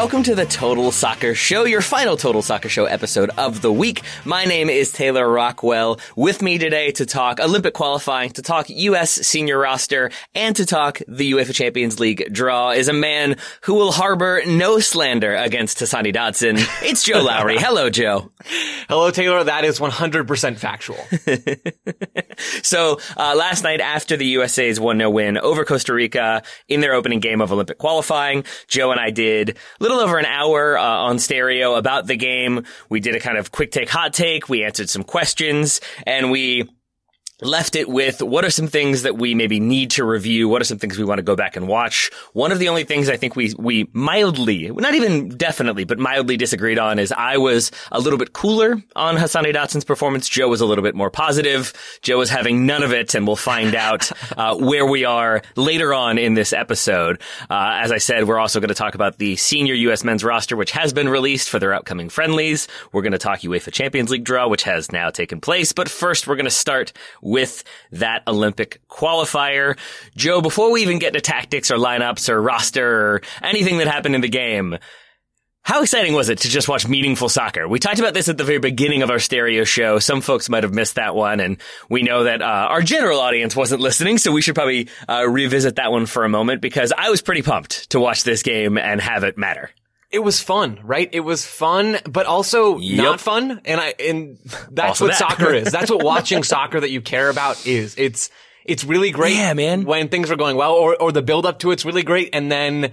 Welcome to the Total Soccer Show, your final Total Soccer Show episode of the week. My name is Taylor Rockwell. With me today to talk Olympic qualifying, to talk U.S. senior roster, and to talk the UEFA Champions League draw is a man who will harbor no slander against Hassani Dotson. It's Joe Lowry. Hello, Joe. Hello, Taylor. That is 100% factual. So, uh, last night after the USA's 1-0 win over Costa Rica in their opening game of Olympic qualifying, Joe and I did a little over an hour uh, on stereo about the game. We did a kind of quick take, hot take. We answered some questions and we left it with what are some things that we maybe need to review? What are some things we want to go back and watch? One of the only things I think we, we mildly, not even definitely, but mildly disagreed on is I was a little bit cooler on Hassani Dotson's performance. Joe was a little bit more positive. Joe was having none of it and we'll find out, uh, where we are later on in this episode. Uh, as I said, we're also going to talk about the senior U.S. men's roster, which has been released for their upcoming friendlies. We're going to talk UEFA Champions League draw, which has now taken place. But first, we're going to start with that Olympic qualifier. Joe, before we even get to tactics or lineups or roster or anything that happened in the game, how exciting was it to just watch meaningful soccer? We talked about this at the very beginning of our stereo show. Some folks might have missed that one, and we know that uh, our general audience wasn't listening, so we should probably uh, revisit that one for a moment because I was pretty pumped to watch this game and have it matter. It was fun, right? It was fun, but also Yep. not fun. And I, and that's Also what that. soccer is. That's what watching soccer that you care about is. It's, it's really great. Yeah, man. When things are going well or, or the build up to it's really great. And then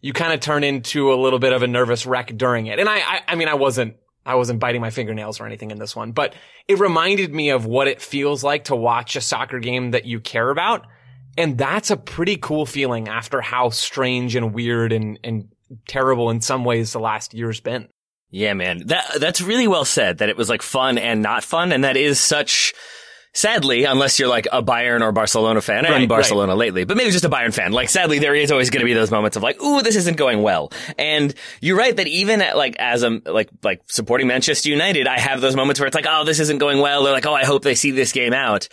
you kind of turn into a little bit of a nervous wreck during it. And I, I, I mean, I wasn't, I wasn't biting my fingernails or anything in this one, but it reminded me of what it feels like to watch a soccer game that you care about. And that's a pretty cool feeling after how strange and weird and, and terrible in some ways the last year's been. Yeah, man. That that's really well said that it was like fun and not fun and that is such Sadly, unless you're like a Bayern or Barcelona fan, and Right, Barcelona lately, but maybe just a Bayern fan. Like, sadly, there is always going to be those moments of like, ooh, this isn't going well. And you're right that even at like, as a, like, like supporting Manchester United, I have those moments where it's like, oh, this isn't going well. Or like, oh, I hope they see this game out.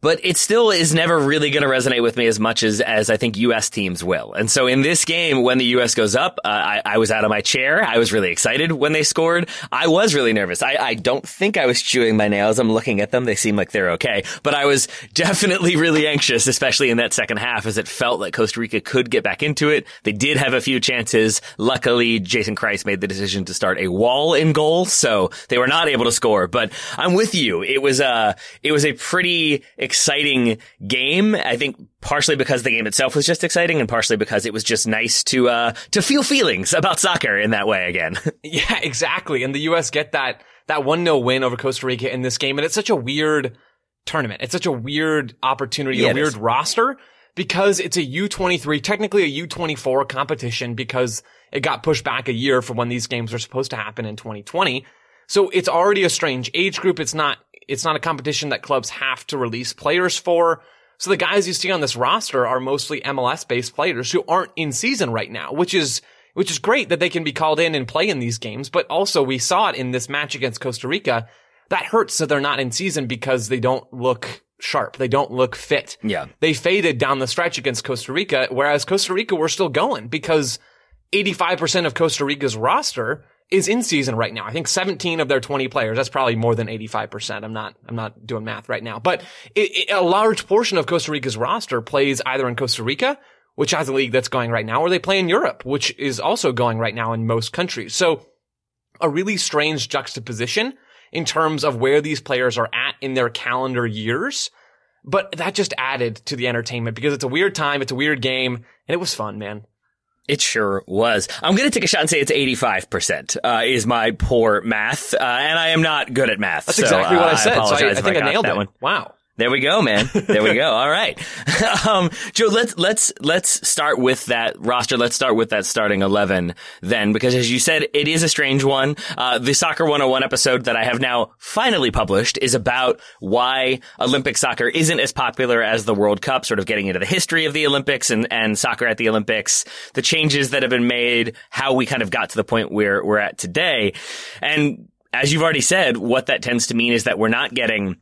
But it still is never really going to resonate with me as much as, as I think U.S. teams will. And so in this game, when the U.S. goes up, uh, I, I was out of my chair. I was really excited when they scored. I was really nervous. I, I don't think I was chewing my nails. I'm looking at them. They seem like they're okay. But I was definitely really anxious, especially in that second half, as it felt like Costa Rica could get back into it. They did have a few chances. Luckily, Jason Kreis made the decision to start a wall in goal, so they were not able to score. But I'm with you. It was a, it was a pretty exciting game. I think partially because the game itself was just exciting and partially because it was just nice to, uh, to feel feelings about soccer in that way again. Yeah, exactly. And the U.S. get that, that 1-0 win over Costa Rica in this game. And it's such a weird tournament. It's such a weird opportunity, Yeah, a weird is. roster because it's a U23, technically a U24 competition because it got pushed back a year for when these games were supposed to happen in 2020. So it's already a strange age group. It's not, it's not a competition that clubs have to release players for. So the guys you see on this roster are mostly MLS based players who aren't in season right now, which is, which is great that they can be called in and play in these games. But also we saw it in this match against Costa Rica. That hurts that they're not in season because they don't look sharp. They don't look fit. Yeah. They faded down the stretch against Costa Rica, whereas Costa Rica were still going because 85% of Costa Rica's roster is in season right now. I think 17 of their 20 players. That's probably more than 85%. I'm not, I'm not doing math right now, but it, it, a large portion of Costa Rica's roster plays either in Costa Rica, which has a league that's going right now, or they play in Europe, which is also going right now in most countries. So a really strange juxtaposition in terms of where these players are at in their calendar years. But that just added to the entertainment because it's a weird time. It's a weird game and it was fun, man. It sure was. I'm going to take a shot and say it's 85%, uh, is my poor math. Uh, and I am not good at math. That's so, exactly what uh, I said. I so I, I think I, got nailed that it. one. Wow. There we go, man. There we go. All right. Um, Joe, let's, let's, let's start with that roster. Let's start with that starting 11 then, because as you said, it is a strange one. Uh, the Soccer 101 episode that I have now finally published is about why Olympic soccer isn't as popular as the World Cup, sort of getting into the history of the Olympics and, and soccer at the Olympics, the changes that have been made, how we kind of got to the point where we're at today. And as you've already said, what that tends to mean is that we're not getting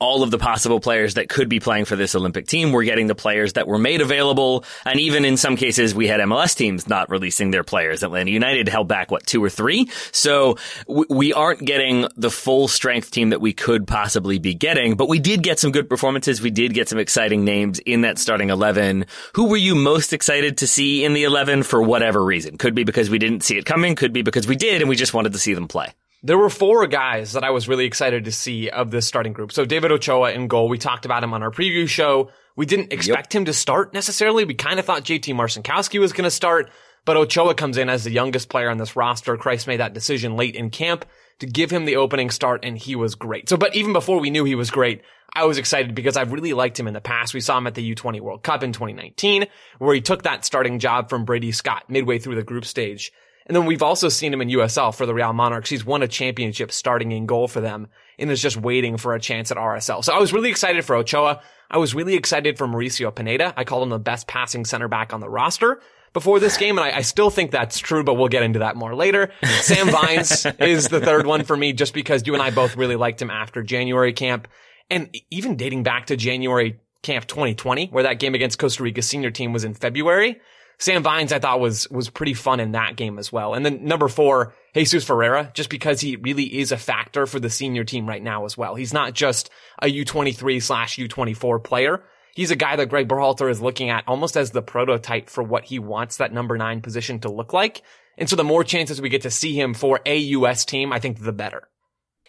all of the possible players that could be playing for this Olympic team. We're getting the players that were made available. And even in some cases, we had MLS teams not releasing their players. Atlanta United held back, what, two or three? So we aren't getting the full strength team that we could possibly be getting, but we did get some good performances. We did get some exciting names in that starting 11. Who were you most excited to see in the 11 for whatever reason? Could be because we didn't see it coming. Could be because we did and we just wanted to see them play. There were four guys that I was really excited to see of this starting group. So David Ochoa in goal. We talked about him on our preview show. We didn't expect yep. him to start necessarily. We kind of thought JT Marcinkowski was going to start, but Ochoa comes in as the youngest player on this roster. Kreis made that decision late in camp to give him the opening start and he was great. So, but even before we knew he was great, I was excited because I've really liked him in the past. We saw him at the U20 World Cup in 2019 where he took that starting job from Brady Scott midway through the group stage. And then we've also seen him in USL for the Real Monarchs. He's won a championship starting in goal for them and is just waiting for a chance at RSL. So I was really excited for Ochoa. I was really excited for Mauricio Pineda. I called him the best passing center back on the roster before this game, and I, I, still think that's true, but we'll get into that more later. Sam Vines is the third one for me just because you and I both really liked him after January camp. And even dating back to January camp 2020, where that game against Costa Rica senior team was in February, Sam Vines, I thought was, was pretty fun in that game as well. And then number four, Jesus Ferreira, just because he really is a factor for the senior team right now as well. He's not just a U23 slash U24 player. He's a guy that Greg Berhalter is looking at almost as the prototype for what he wants that number nine position to look like. And so the more chances we get to see him for a US team, I think the better.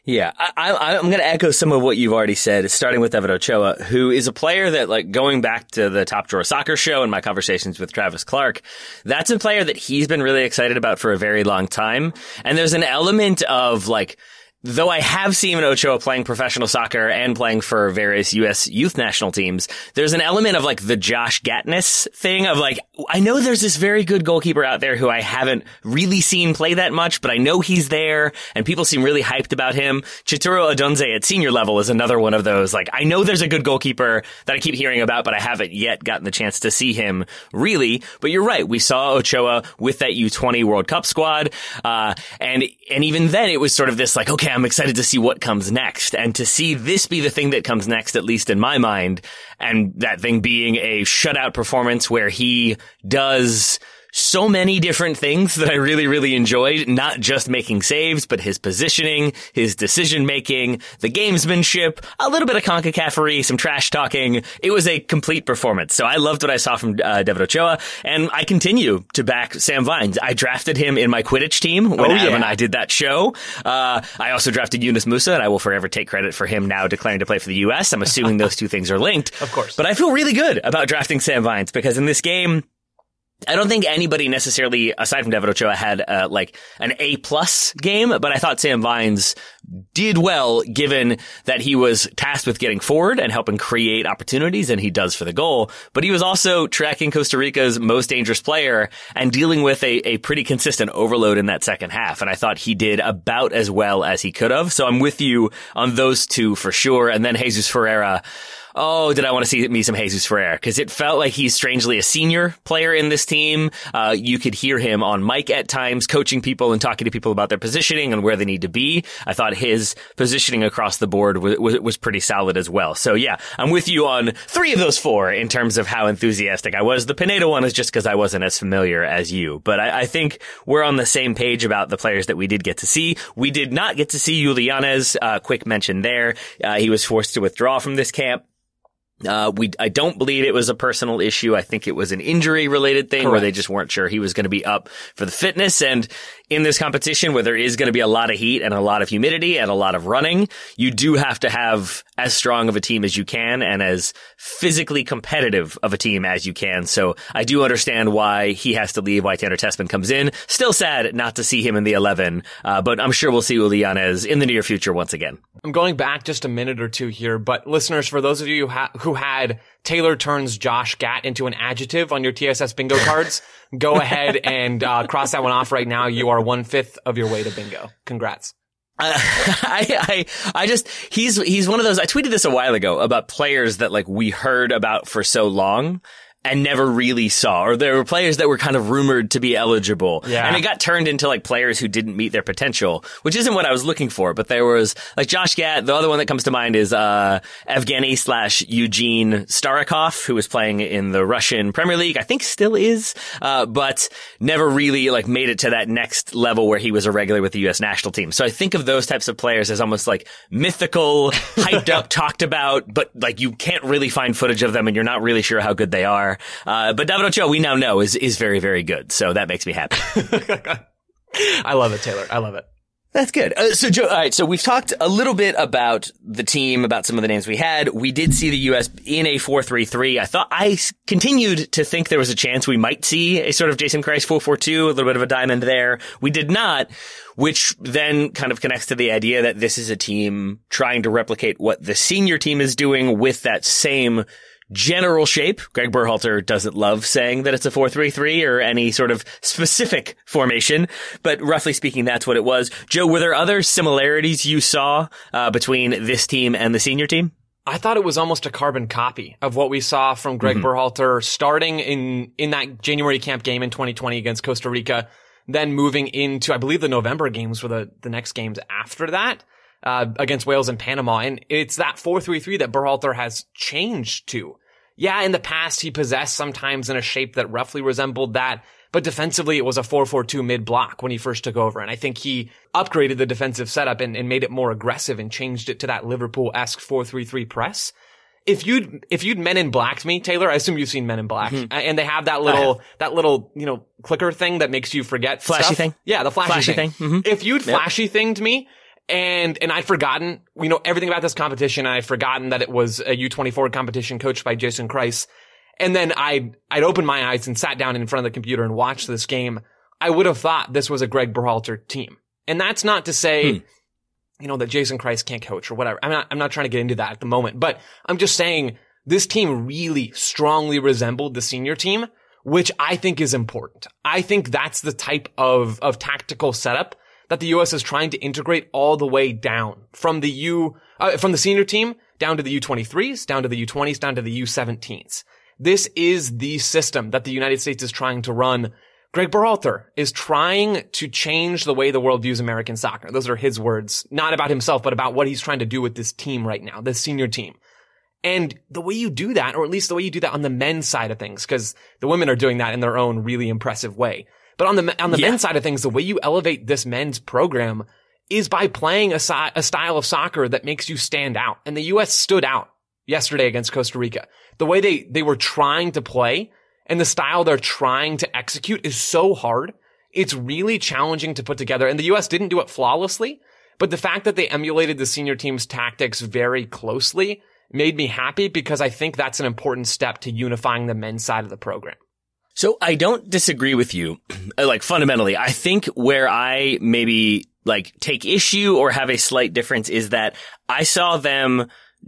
Yeah, I, am going to echo some of what you've already said, starting with David Ochoa, who is a player that, like, going back to the Top Drawer Soccer show and my conversations with Travis Clark, that's a player that he's been really excited about for a very long time. And there's an element of, like, Though I have seen Ochoa playing professional soccer and playing for various U.S. youth national teams, there's an element of like the Josh Gatness thing of like, I know there's this very good goalkeeper out there who I haven't really seen play that much, but I know he's there and people seem really hyped about him. Chituru Odunze at senior level is another one of those. Like, I know there's a good goalkeeper that I keep hearing about, but I haven't yet gotten the chance to see him really. But you're right. We saw Ochoa with that U20 World Cup squad. Uh, and, and even then it was sort of this like, okay, I'm excited to see what comes next and to see this be the thing that comes next, at least in my mind. And that thing being a shutout performance where he does so many different things that I really, really enjoyed. Not just making saves, but his positioning, his decision making, the gamesmanship, a little bit of CONCACAFery, some trash talking. It was a complete performance. So I loved what I saw from uh, David Ochoa, and I continue to back Sam Vines. I drafted him in my Quidditch team when oh, Adam yeah. and I did that show. Uh, I also drafted Yunus Musah, and I will forever take credit for him now declaring to play for the U.S. I'm assuming those two things are linked. Of course. But I feel really good about drafting Sam Vines because in this game, I don't think anybody necessarily, aside from David Ochoa, had uh, like an A plus game, but I thought Sam Vines did well given that he was tasked with getting forward and helping create opportunities and he does for the goal. But he was also tracking Costa Rica's most dangerous player and dealing with a, a pretty consistent overload in that second half. And I thought he did about as well as he could have. So I'm with you on those two for sure. And then Jesus Ferreira oh, did I want to see me some Jesus Ferreira? Because it felt like he's strangely a senior player in this team. Uh, you could hear him on mic at times, coaching people and talking to people about their positioning and where they need to be. I thought his positioning across the board was, was, was pretty solid as well. So yeah, I'm with you on three of those four in terms of how enthusiastic I was. The Pineda one is just because I wasn't as familiar as you, but I, I, think we're on the same page about the players that we did get to see. We did not get to see Llanez. Uh, quick mention there. Uh, he was forced to withdraw from this camp. Uh, we, I don't believe it was a personal issue. I think it was an injury related thing Correct. where they just weren't sure he was going to be up for the fitness. And in this competition where there is going to be a lot of heat and a lot of humidity and a lot of running, you do have to have as strong of a team as you can and as physically competitive of a team as you can. So I do understand why he has to leave, why Tanner Tessmann comes in. Still sad not to see him in the 11, uh, but I'm sure we'll see Uly Llanez in the near future once again. I'm going back just a minute or two here, but listeners, for those of you who, ha- who had Taylor turns Josh Gatt into an adjective on your TSS bingo cards, go ahead and uh, cross that one off right now. You are one fifth of your way to bingo. Congrats. Uh, I, I, I just, he's, he's one of those, I tweeted this a while ago about players that like we heard about for so long and never really saw, or there were players that were kind of rumored to be eligible. Yeah. And it got turned into like players who didn't meet their potential, which isn't what I was looking for. But there was like Josh Gatt. The other one that comes to mind is, uh, Evgeny slash Eugene Starikov, who was playing in the Russian Premier League. I think still is, uh, but never really like made it to that next level where he was a regular with the U.S. national team. So I think of those types of players as almost like mythical, hyped up, talked about, but like you can't really find footage of them and you're not really sure how good they are. Uh, but David Ochoa, we now know is is very very good. So that makes me happy. I love it, Taylor. I love it. That's good. Uh, so, Joe, all right. So we've talked a little bit about the team, about some of the names we had. We did see the U.S. in a 4-3-3. I thought I continued to think there was a chance we might see a sort of Jason Kreis 4-4-2, a little bit of a diamond there. We did not, which then kind of connects to the idea that this is a team trying to replicate what the senior team is doing with that same general shape. Greg Berhalter doesn't love saying that it's a 4-3-3 or any sort of specific formation, but roughly speaking, that's what it was. Joe, were there other similarities you saw uh, between this team and the senior team? I thought it was almost a carbon copy of what we saw from Greg mm-hmm. Berhalter starting in, in that January camp game in 2020 against Costa Rica, then moving into, I believe the November games were the, the next games after that uh, against Wales and Panama. And it's that 4-3-3 that Berhalter has changed to. Yeah, in the past he possessed sometimes in a shape that roughly resembled that, but defensively it was a 4-4-2 mid-block when he first took over. And I think he upgraded the defensive setup and, and made it more aggressive and changed it to that Liverpool-esque 4-3-3 press if you'd if you'd Men in Blacked me, Taylor, I assume you've seen Men in Black, mm-hmm. and they have that little that little you know clicker thing that makes you forget flashy stuff. thing. Yeah, the flashy, flashy thing. thing. Mm-hmm. If you'd yep. flashy thinged me, and and I'd forgotten, you know, everything about this competition. I'd forgotten that it was a U24 competition coached by Jason Kreis. And then I'd I'd opened my eyes and sat down in front of the computer and watched this game. I would have thought this was a Greg Berhalter team, and that's not to say. Hmm. You know, that Jason Kreis can't coach or whatever. I'm not, I'm not trying to get into that at the moment, but I'm just saying this team really strongly resembled the senior team, which I think is important. I think that's the type of, of tactical setup that the U.S. is trying to integrate all the way down from the U, uh, from the senior team down to the U23s, down to the U20s, down to the U17s. This is the system that the United States is trying to run. Greg Berhalter is trying to change the way the world views American soccer. Those are his words, not about himself, but about what he's trying to do with this team right now, this senior team. And the way you do that, or at least the way you do that on the men's side of things, because the women are doing that in their own really impressive way. But on the on the yeah. men's side of things, the way you elevate this men's program is by playing a, si- a style of soccer that makes you stand out. And the U.S. stood out yesterday against Costa Rica. The way they they were trying to play and the style they're trying to execute is so hard. It's really challenging to put together. And the U.S. didn't do it flawlessly, but the fact that they emulated the senior team's tactics very closely made me happy because I think that's an important step to unifying the men's side of the program. So I don't disagree with you, like fundamentally. I think where I maybe like take issue or have a slight difference is that I saw them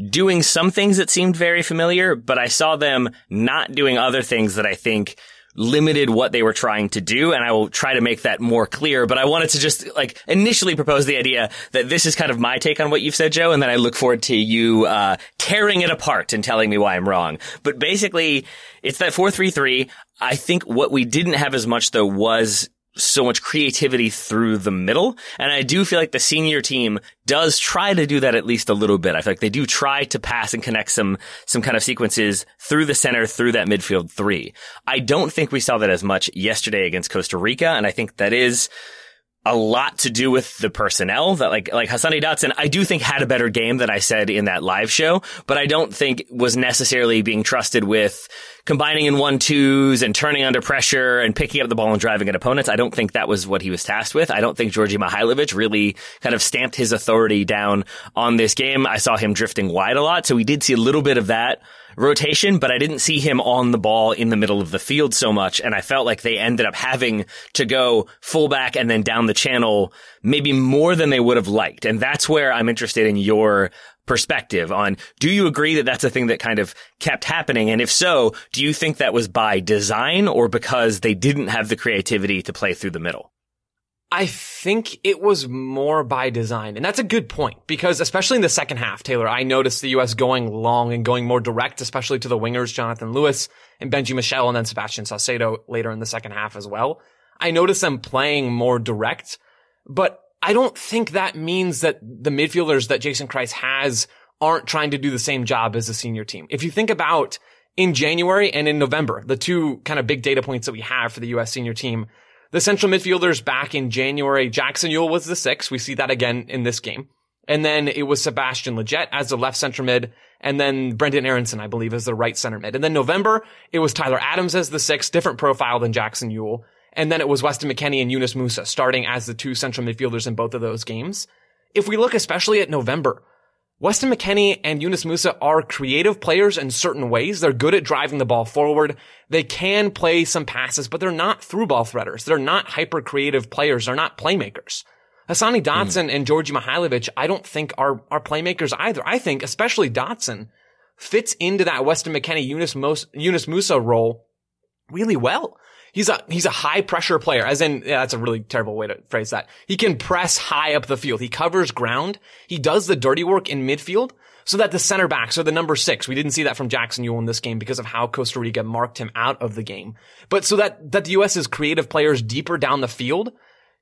doing some things that seemed very familiar, but I saw them not doing other things that I think limited what they were trying to do. And I will try to make that more clear. But I wanted to just like initially propose the idea that this is kind of my take on what you've said, Joe. And then I look forward to you, uh, tearing it apart and telling me why I'm wrong. But basically it's that 433. I think what we didn't have as much though was so much creativity through the middle. And I do feel like the senior team does try to do that at least a little bit. I feel like they do try to pass and connect some, some kind of sequences through the center, through that midfield three. I don't think we saw that as much yesterday against Costa Rica. And I think that is, a lot to do with the personnel that like, like Hassani Dotson, I do think had a better game than I said in that live show, but I don't think was necessarily being trusted with combining in one twos and turning under pressure and picking up the ball and driving at opponents. I don't think that was what he was tasked with. I don't think Djordje Mihailovic really kind of stamped his authority down on this game. I saw him drifting wide a lot. So we did see a little bit of that rotation, but I didn't see him on the ball in the middle of the field so much. And I felt like they ended up having to go fullback and then down the channel maybe more than they would have liked. And that's where I'm interested in your perspective on do you agree that that's a thing that kind of kept happening? And if so, do you think that was by design or because they didn't have the creativity to play through the middle? I think it was more by design. And that's a good point because especially in the second half, Taylor, I noticed the U.S. going long and going more direct, especially to the wingers, Jonathan Lewis and Benji Michel and then Sebastian Saucedo later in the second half as well. I noticed them playing more direct, but I don't think that means that the midfielders that Jason Kreis has aren't trying to do the same job as the senior team. If you think about in January and in November, the two kind of big data points that we have for the U.S. senior team, the central midfielders back in January, Jackson Yueill was the six. We see that again in this game. And then it was Sebastian Lletget as the left center mid, and then Brenden Aaronson, I believe, as the right center mid. And then November, it was Tyler Adams as the six, different profile than Jackson Yueill. And then it was Weston McKennie and Yunus Musah starting as the two central midfielders in both of those games. If we look especially at November, Weston McKennie and Yunus Musah are creative players in certain ways. They're good at driving the ball forward. They can play some passes, but they're not through ball threaders. They're not hyper creative players. They're not playmakers. Hassani Dotson mm. and Djordje Mihailovic, I don't think are, are playmakers either. I think, especially Dotson, fits into that Weston McKennie, Yunus, Mos- Yunus Musah role really well. He's a, he's a high pressure player, as in, yeah, that's a really terrible way to phrase that. He can press high up the field. He covers ground. He does the dirty work in midfield so that the center backs are the number six. We didn't see that from Jackson Yueill in this game because of how Costa Rica marked him out of the game. But so that, that the U.S.'s creative players deeper down the field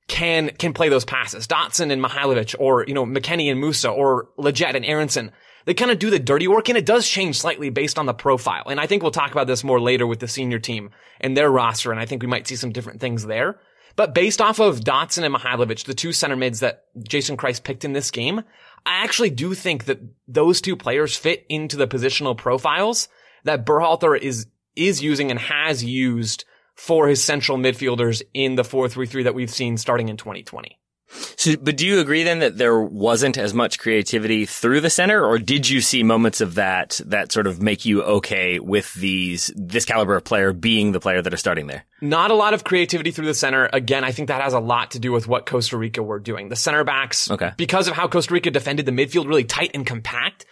can, can play those passes. Dotson and Mihailovic or, you know, McKennie and Musah or Lletget and Aaronson they kind of do the dirty work and it does change slightly based on the profile. And I think we'll talk about this more later with the senior team and their roster. And I think we might see some different things there. But based off of Dotson and Mihailovic, the two center mids that Jason Kreis picked in this game, I actually do think that those two players fit into the positional profiles that Berhalter is, is using and has used for his central midfielders in the 4-3-3 that we've seen starting in 2020. So, but do you agree then that there wasn't as much creativity through the center, or did you see moments of that that sort of make you okay with these this caliber of player being the player that are starting there? Not a lot of creativity through the center. Again, I think that has a lot to do with what Costa Rica were doing. The center backs, okay. because of how Costa Rica defended the midfield really tight and compact,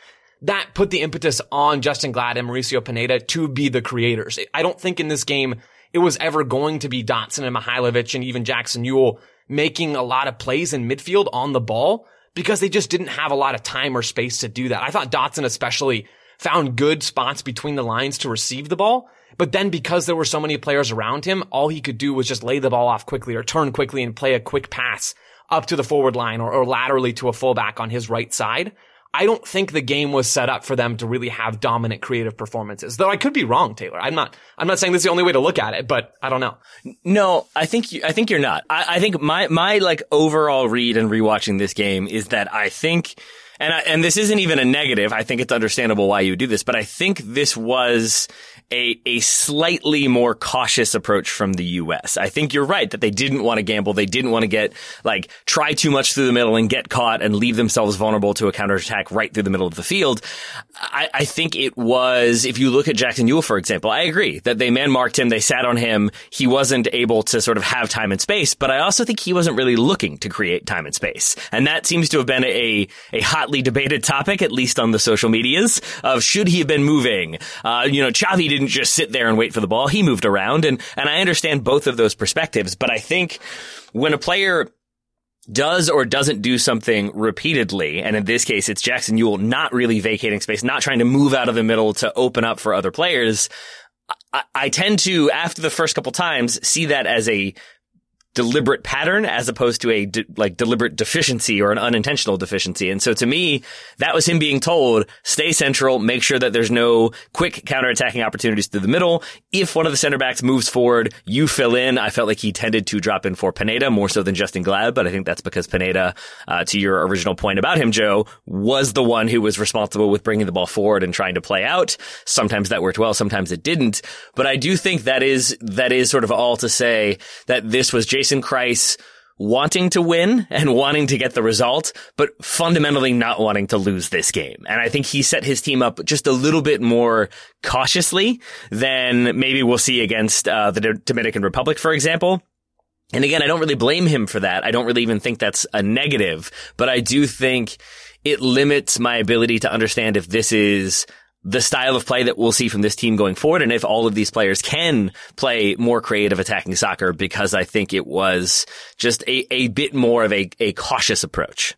that put the impetus on Justen Glad and Mauricio Pineda to be the creators. I don't think in this game it was ever going to be Dotson and Mihailovic and even Jackson Yueill making a lot of plays in midfield on the ball because they just didn't have a lot of time or space to do that. I thought Dotson especially found good spots between the lines to receive the ball. But then because there were so many players around him, all he could do was just lay the ball off quickly or turn quickly and play a quick pass up to the forward line or, or laterally to a fullback on his right side. I don't think the game was set up for them to really have dominant creative performances. Though I could be wrong, Taylor. I'm not. I'm not saying this is the only way to look at it, but I don't know. No, I think you, I think you're not. I, I think my my like overall read and rewatching this game is that I think And I, and this isn't even a negative. I think it's understandable why you do this, but I think this was a a slightly more cautious approach from the U.S. I think you're right that they didn't want to gamble. They didn't want to get like try too much through the middle and get caught and leave themselves vulnerable to a counterattack right through the middle of the field. I, I think it was if you look at Jackson Yueill, for example, I agree that they man marked him. They sat on him. He wasn't able to sort of have time and space, but I also think he wasn't really looking to create time and space. And that seems to have been a, a hotly debated topic, at least on the social medias of should he have been moving? Uh, you know, Xavi didn't just sit there and wait for the ball. He moved around and, and I understand both of those perspectives, but I think when a player does or doesn't do something repeatedly, and in this case, it's Jackson Yueill not really vacating space, not trying to move out of the middle to open up for other players. I, I tend to, after the first couple times, see that as a deliberate pattern as opposed to a de- like deliberate deficiency or an unintentional deficiency. And so to me, that was him being told, stay central, make sure that there's no quick counterattacking opportunities through the middle. If one of the center backs moves forward, you fill in. I felt like he tended to drop in for Pineda more so than Justen Glad, but I think that's because Pineda, uh, to your original point about him, Joe, was the one who was responsible with bringing the ball forward and trying to play out. Sometimes that worked well, sometimes it didn't. But I do think that is, that is sort of all to say that this was Jason Jason Kreis wanting to win and wanting to get the result, but fundamentally not wanting to lose this game. And I think he set his team up just a little bit more cautiously than maybe we'll see against uh, the Dominican Republic, for example. And again, I don't really blame him for that. I don't really even think that's a negative, but I do think it limits my ability to understand if this is the style of play that we'll see from this team going forward and if all of these players can play more creative attacking soccer because I think it was just a, a bit more of a, a cautious approach.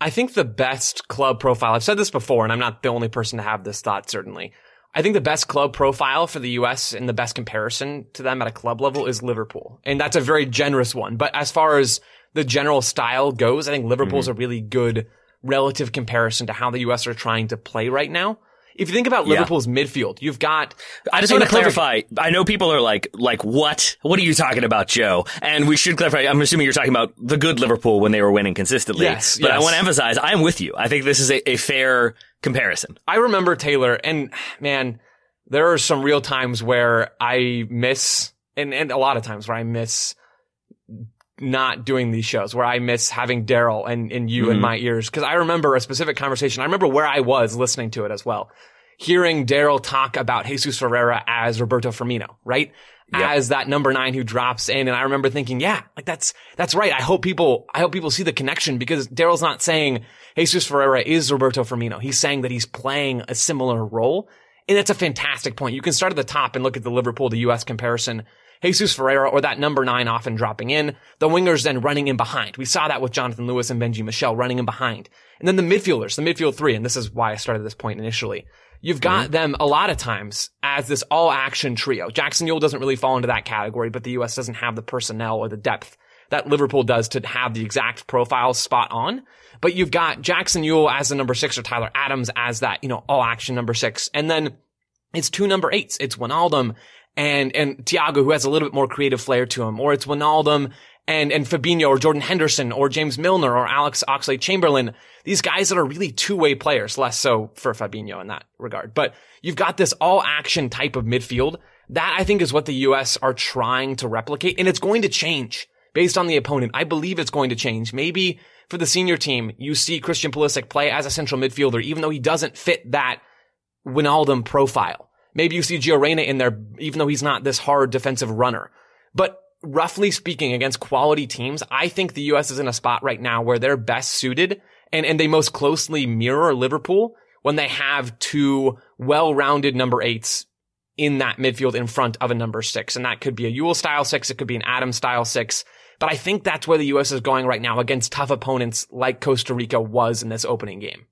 I think the best club profile, I've said this before and I'm not the only person to have this thought certainly. I think the best club profile for the US and the best comparison to them at a club level is Liverpool. And that's a very generous one. But as far as the general style goes, I think Liverpool's mm-hmm. a really good relative comparison to how the US are trying to play right now. If you think about Liverpool's yeah. midfield, you've got. I just want to clarify. I know people are like, like what? What are you talking about, Joe? And we should clarify. I'm assuming you're talking about the good Liverpool when they were winning consistently. Yes. But yes. I want to emphasize, I'm with you. I think this is a, a fair comparison. I remember Taylor, and man, there are some real times where I miss, and and a lot of times where I miss not doing these shows where I miss having Daryl and, and you mm-hmm. in my ears. Cause I remember a specific conversation. I remember where I was listening to it as well. Hearing Daryl talk about Jesus Ferreira as Roberto Firmino, right? Yep. As that number nine who drops in. And I remember thinking, yeah, like that's, that's right. I hope people, I hope people see the connection because Daryl's not saying Jesus Ferreira is Roberto Firmino. He's saying that he's playing a similar role. And that's a fantastic point. You can start at the top and look at the Liverpool to US comparison Jesus Ferreira or that number nine often dropping in, the wingers then running in behind. We saw that with Jonathan Lewis and Benji Michel running in behind. And then the midfielders, the midfield three, and this is why I started this point initially. You've got mm-hmm. them a lot of times as this all action trio. Jackson Yueill doesn't really fall into that category, but the U.S. doesn't have the personnel or the depth that Liverpool does to have the exact profile spot on. But you've got Jackson Yueill as the number six or Tyler Adams as that, you know, all action number six. And then it's two number eights. It's Wijnaldum and, and Thiago, who has a little bit more creative flair to him, or it's Wijnaldum and, and Fabinho or Jordan Henderson or James Milner or Alex Oxlade Chamberlain. These guys that are really two-way players, less so for Fabinho in that regard. But you've got this all action type of midfield. That I think is what the U.S. are trying to replicate. And it's going to change based on the opponent. I believe it's going to change. Maybe for the senior team, you see Christian Pulisic play as a central midfielder, even though he doesn't fit that Wijnaldum profile. Maybe you see Gio Reyna in there, even though he's not this hard defensive runner. But roughly speaking, against quality teams, I think the U.S. is in a spot right now where they're best suited and, and they most closely mirror Liverpool when they have two well-rounded number eights in that midfield in front of a number six. And that could be a Yueill style six. It could be an Adam style six. But I think that's where the U.S. is going right now against tough opponents like Costa Rica was in this opening game.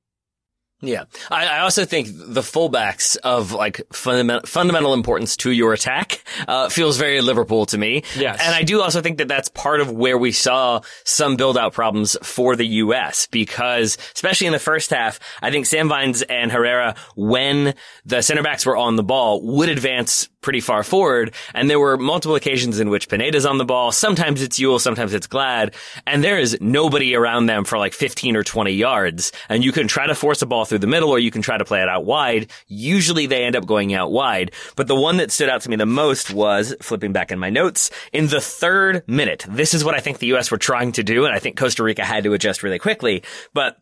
Yeah. I, I, also think the fullbacks of like fundamental, fundamental importance to your attack, uh, feels very Liverpool to me. Yes. And I do also think that that's part of where we saw some build out problems for the U.S. because especially in the first half, I think Sam Vines and Herrera, when the center backs were on the ball, would advance pretty far forward. And there were multiple occasions in which Pineda's on the ball. Sometimes it's Yueill, sometimes it's Glad. And there is nobody around them for like 15 or 20 yards. And you can try to force a ball through the middle or you can try to play it out wide. Usually they end up going out wide. But the one that stood out to me the most was flipping back in my notes in the third minute. This is what I think the U.S. were trying to do. And I think Costa Rica had to adjust really quickly. But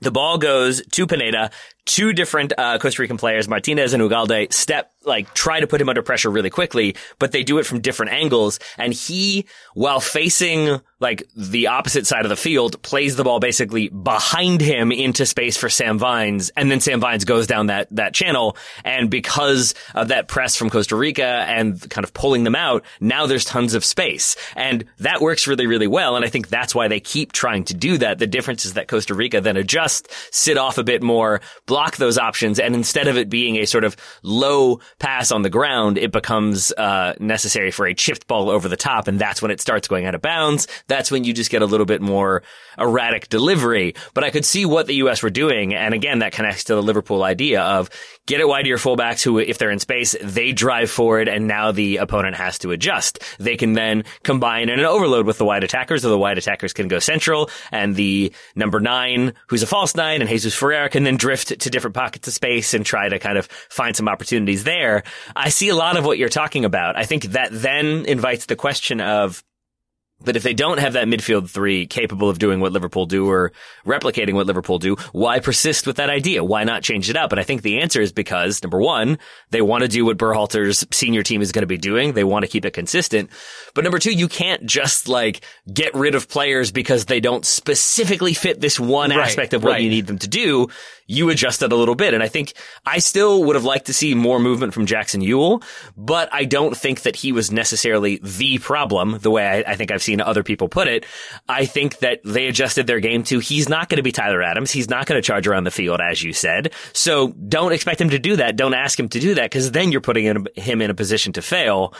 the ball goes to Pineda two different uh, Costa Rican players, Martinez and Ugalde, step like try to put him under pressure really quickly, but they do it from different angles. And he, while facing like the opposite side of the field, plays the ball basically behind him into space for Sam Vines, and then Sam Vines goes down that that channel. And because of that press from Costa Rica and kind of pulling them out, now there's tons of space, and that works really really well. And I think that's why they keep trying to do that. The difference is that Costa Rica then adjust, sit off a bit more, block block those options. And instead of it being a sort of low pass on the ground, it becomes uh, necessary for a chipped ball over the top. And that's when it starts going out of bounds. That's when you just get a little bit more erratic delivery. But I could see what the U.S. were doing. And again, that connects to the Liverpool idea of get it wide to your fullbacks who, if they're in space, they drive forward and now the opponent has to adjust. They can then combine in an overload with the wide attackers or the wide attackers can go central and the number nine, who's a false nine and Jesus Ferreira can then drift to to different pockets of space and try to kind of find some opportunities there. I see a lot of what you're talking about. I think that then invites the question of, but if they don't have that midfield three capable of doing what Liverpool do or replicating what Liverpool do, why persist with that idea? Why not change it up? And I think the answer is because number one, they want to do what Berhalter's senior team is going to be doing. They want to keep it consistent. But number two, you can't just like get rid of players because they don't specifically fit this one right, aspect of what right. you need them to do you adjust it a little bit. And I think I still would have liked to see more movement from Jackson Yueill, but I don't think that he was necessarily the problem the way I, I think I've seen other people put it. I think that they adjusted their game to he's not going to be Tyler Adams. He's not going to charge around the field, as you said. So don't expect him to do that. Don't ask him to do that because then you're putting him in a position to fail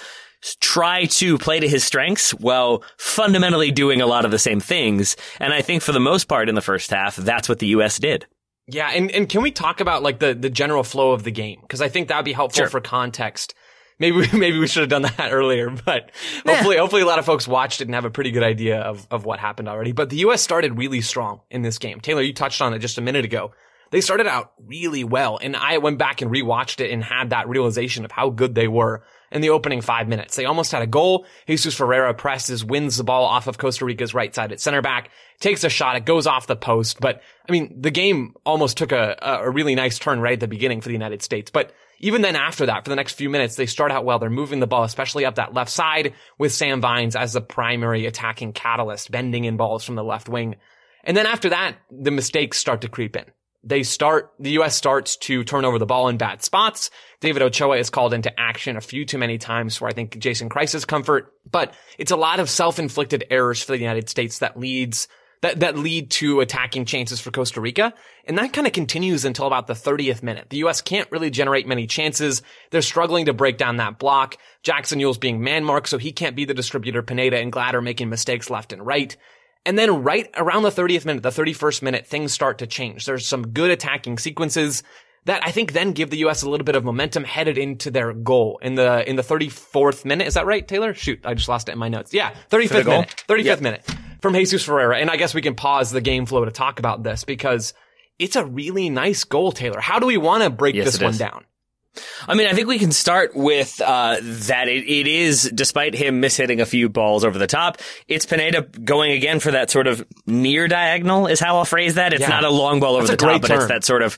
try to play to his strengths while fundamentally doing a lot of the same things. And I think for the most part in the first half, that's what the U.S. did. Yeah, and, and can we talk about like the, the general flow of the game? Because I think that'd be helpful sure. for context. Maybe maybe we should have done that earlier, but hopefully hopefully a lot of folks watched it and have a pretty good idea of, of what happened already. But the US started really strong in this game. Taylor, you touched on it just a minute ago. They started out really well, and I went back and rewatched it and had that realization of how good they were in the opening five minutes. They almost had a goal. Jesus Ferreira presses, wins the ball off of Costa Rica's right side at center back, takes a shot. It goes off the post. But I mean, the game almost took a, a really nice turn right at the beginning for the United States. But even then after that, for the next few minutes, they start out well. They're moving the ball, especially up that left side with Sam Vines as the primary attacking catalyst, bending in balls from the left wing. And then after that, the mistakes start to creep in they start, the U.S. starts to turn over the ball in bad spots. David Ochoa is called into action a few too many times for, I think, Jason Kreis's comfort. But it's a lot of self-inflicted errors for the United States that leads, that, that lead to attacking chances for Costa Rica. And that kind of continues until about the 30th minute. The U.S. can't really generate many chances. They're struggling to break down that block. Jackson Yueill's being man marked, so he can't be the distributor. Pineda and Glad are making mistakes left and right. And then right around the 30th minute, the 31st minute, things start to change. There's some good attacking sequences that I think then give the U.S. a little bit of momentum headed into their goal in the in the 34th minute. Is that right, Taylor? Shoot, I just lost it in my notes. Yeah, 35th minute. 35th yep. minute from Jesus Ferreira. And I guess we can pause the game flow to talk about this because it's a really nice goal, Taylor. How do we want to break yes, this one is. down? I mean, I think we can start with uh, that it, it is, despite him mishitting a few balls over the top, it's Pineda going again for that sort of near diagonal is how I'll phrase that. It's yeah. not a long ball over That's the top, but it's that sort of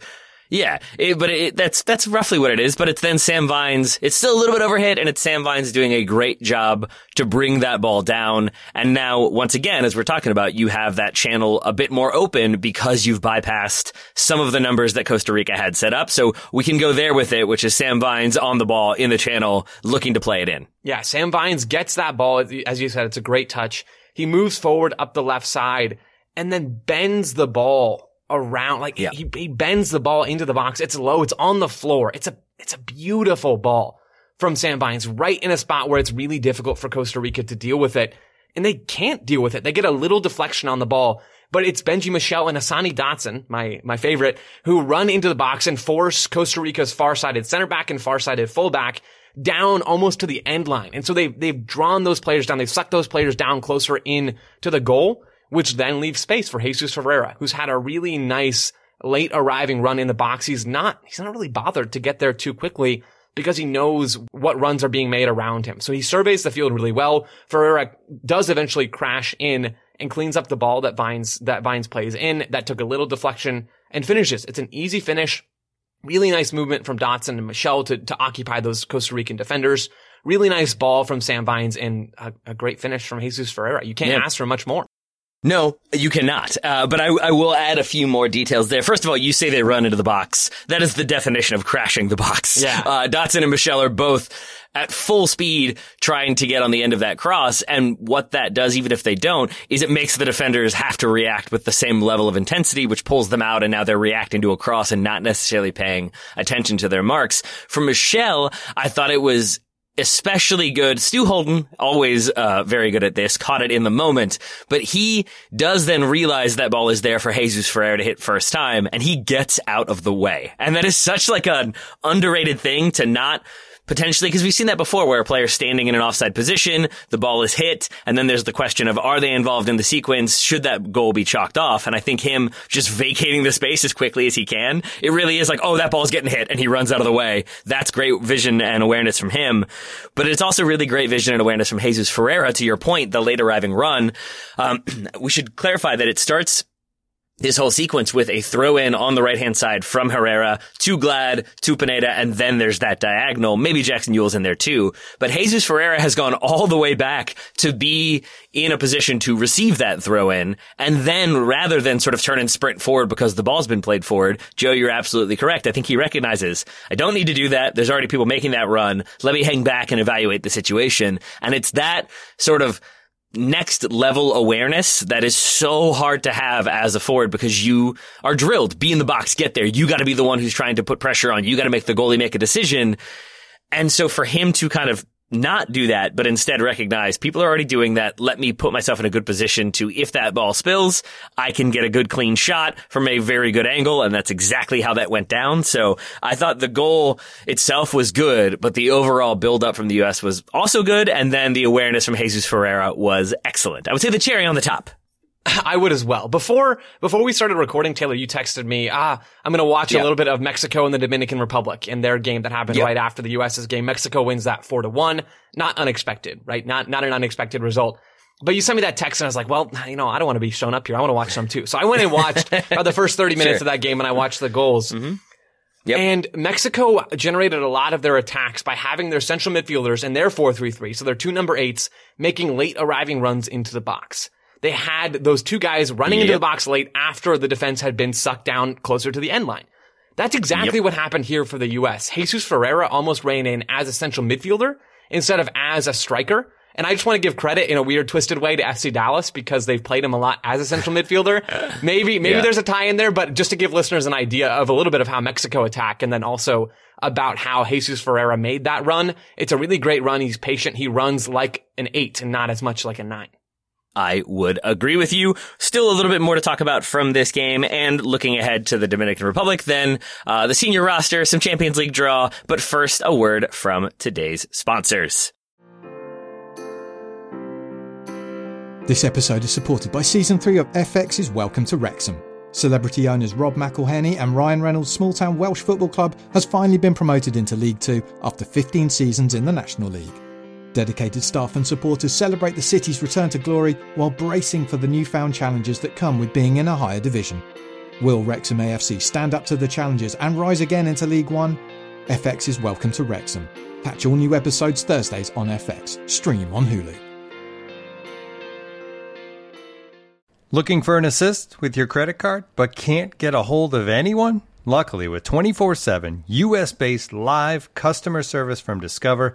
yeah, it, but it, that's that's roughly what it is. But it's then Sam Vines. It's still a little bit overhit, and it's Sam Vines doing a great job to bring that ball down. And now, once again, as we're talking about, you have that channel a bit more open because you've bypassed some of the numbers that Costa Rica had set up. So we can go there with it, which is Sam Vines on the ball in the channel, looking to play it in. Yeah, Sam Vines gets that ball. As you said, it's a great touch. He moves forward up the left side and then bends the ball around, like yeah. he, he bends the ball into the box. It's low. It's on the floor. It's a, it's a beautiful ball from Sam Vines right in a spot where it's really difficult for Costa Rica to deal with it. And they can't deal with it. They get a little deflection on the ball, but it's Benji Michel and Hassani Dotson, my, my favorite, who run into the box and force Costa Rica's far-sided center back and far-sided fullback down almost to the end line. And so they've, they've drawn those players down. They've sucked those players down closer in to the goal, which then leaves space for Jesus Ferreira, who's had a really nice late arriving run in the box. He's not, he's not really bothered to get there too quickly because he knows what runs are being made around him. So he surveys the field really well. Ferreira does eventually crash in and cleans up the ball that Vines, that Vines plays in. That took a little deflection and finishes. It's an easy finish. Really nice movement from Dotson and Michel to, to occupy those Costa Rican defenders. Really nice ball from Sam Vines and a, a great finish from Jesus Ferreira. You can't yeah. ask for much more. No, you cannot. Uh, but I, I, will add a few more details there. First of all, you say they run into the box. That is the definition of crashing the box. Yeah. Uh, Dotson and Michel are both at full speed trying to get on the end of that cross. And what that does, even if they don't, is it makes the defenders have to react with the same level of intensity, which pulls them out. And now they're reacting to a cross and not necessarily paying attention to their marks. For Michel, I thought it was especially good. Stu Holden, always uh, very good at this, caught it in the moment, but he does then realize that ball is there for Jesus Ferreira to hit first time, and he gets out of the way. And that is such like an underrated thing to not potentially, because we've seen that before where a player's standing in an offside position, the ball is hit, and then there's the question of are they involved in the sequence? Should that goal be chalked off? And I think him just vacating the space as quickly as he can, it really is like, oh, that ball's getting hit, and he runs out of the way. That's great vision and awareness from him. But it's also really great vision and awareness from Jesus Ferreira. To your point, the late arriving run. Um, we should clarify that it starts this whole sequence with a throw in on the right hand side from Herrera to Glad to Pineda, and then there's that diagonal. Maybe Jackson Yueill's in there too, but Jesus Ferreira has gone all the way back to be in a position to receive that throw in, and then rather than sort of turn and sprint forward because the ball's been played forward, Joe, you're absolutely correct. I think he recognizes I don't need to do that. There's already people making that run. Let me hang back and evaluate the situation, and it's that sort of next level awareness that is so hard to have as a forward because you are drilled. Be in the box, get there. You got to be the one who's trying to put pressure on. You got to make the goalie make a decision. And so for him to kind of not do that, but instead recognize people are already doing that. Let me put myself in a good position to, if that ball spills, I can get a good clean shot from a very good angle. And that's exactly how that went down. So I thought the goal itself was good, but the overall build up from the U.S. was also good. And then the awareness from Jesus Ferreira was excellent. I would say the cherry on the top. I would as well. Before before we started recording, Taylor, you texted me, ah, I'm gonna watch yep. a little bit of Mexico and the Dominican Republic in their game that happened yep. right after the US's game. Mexico wins that four to one. Not unexpected, right? Not not an unexpected result. But you sent me that text and I was like, well, you know, I don't want to be shown up here. I want to watch some too. So I went and watched the first 30 minutes sure. of that game and I watched the goals. Mm-hmm. Yep. And Mexico generated a lot of their attacks by having their central midfielders and their 4-3-3, so their two number eights, making late arriving runs into the box they had those two guys running yep. into the box late after the defense had been sucked down closer to the end line. That's exactly yep. what happened here for the U.S. Jesus Ferreira almost ran in as a central midfielder instead of as a striker. And I just want to give credit in a weird, twisted way to FC Dallas because they've played him a lot as a central midfielder. Maybe, maybe yeah. there's a tie in there, but just to give listeners an idea of a little bit of how Mexico attack and then also about how Jesus Ferreira made that run. It's a really great run. He's patient. He runs like an eight and not as much like a nine. I would agree with you. Still a little bit more to talk about from this game and looking ahead to the Dominican Republic, then uh, the senior roster, some Champions League draw, but first a word from today's sponsors. This episode is supported by Season 3 of FX's Welcome to Wrexham. Celebrity owners Rob McElhenney and Ryan Reynolds' small town Welsh football club has finally been promoted into League Two after 15 seasons in the National League. Dedicated staff and supporters celebrate the city's return to glory while bracing for the newfound challenges that come with being in a higher division. Will Wrexham AFC stand up to the challenges and rise again into League One? FX is welcome to Wrexham. Catch all new episodes Thursdays on FX. Stream on Hulu. Looking for an assist with your credit card but can't get a hold of anyone? Luckily, with 24 7 US based live customer service from Discover,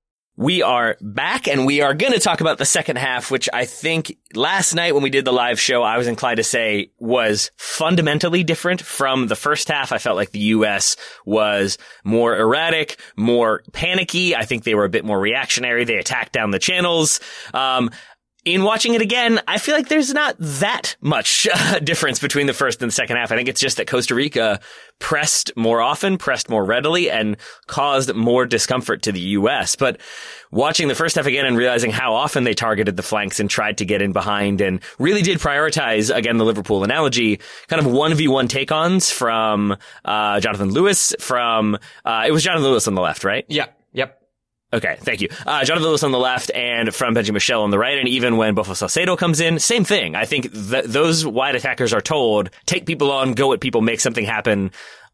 We are back and we are going to talk about the second half, which I think last night when we did the live show, I was inclined to say was fundamentally different from the first half. I felt like the U.S. was more erratic, more panicky. I think they were a bit more reactionary. They attacked down the channels. Um, in watching it again, I feel like there's not that much uh, difference between the first and the second half. I think it's just that Costa Rica pressed more often, pressed more readily, and caused more discomfort to the U.S. But watching the first half again and realizing how often they targeted the flanks and tried to get in behind and really did prioritize, again, the Liverpool analogy, kind of 1v1 take-ons from, uh, Jonathan Lewis from, uh, it was Jonathan Lewis on the left, right? Yeah. Okay, thank you. Uh, Jonathan Lewis on the left and from Benji Michel on the right. And even when Bofo Salcedo comes in, same thing. I think th- those wide attackers are told, take people on, go at people, make something happen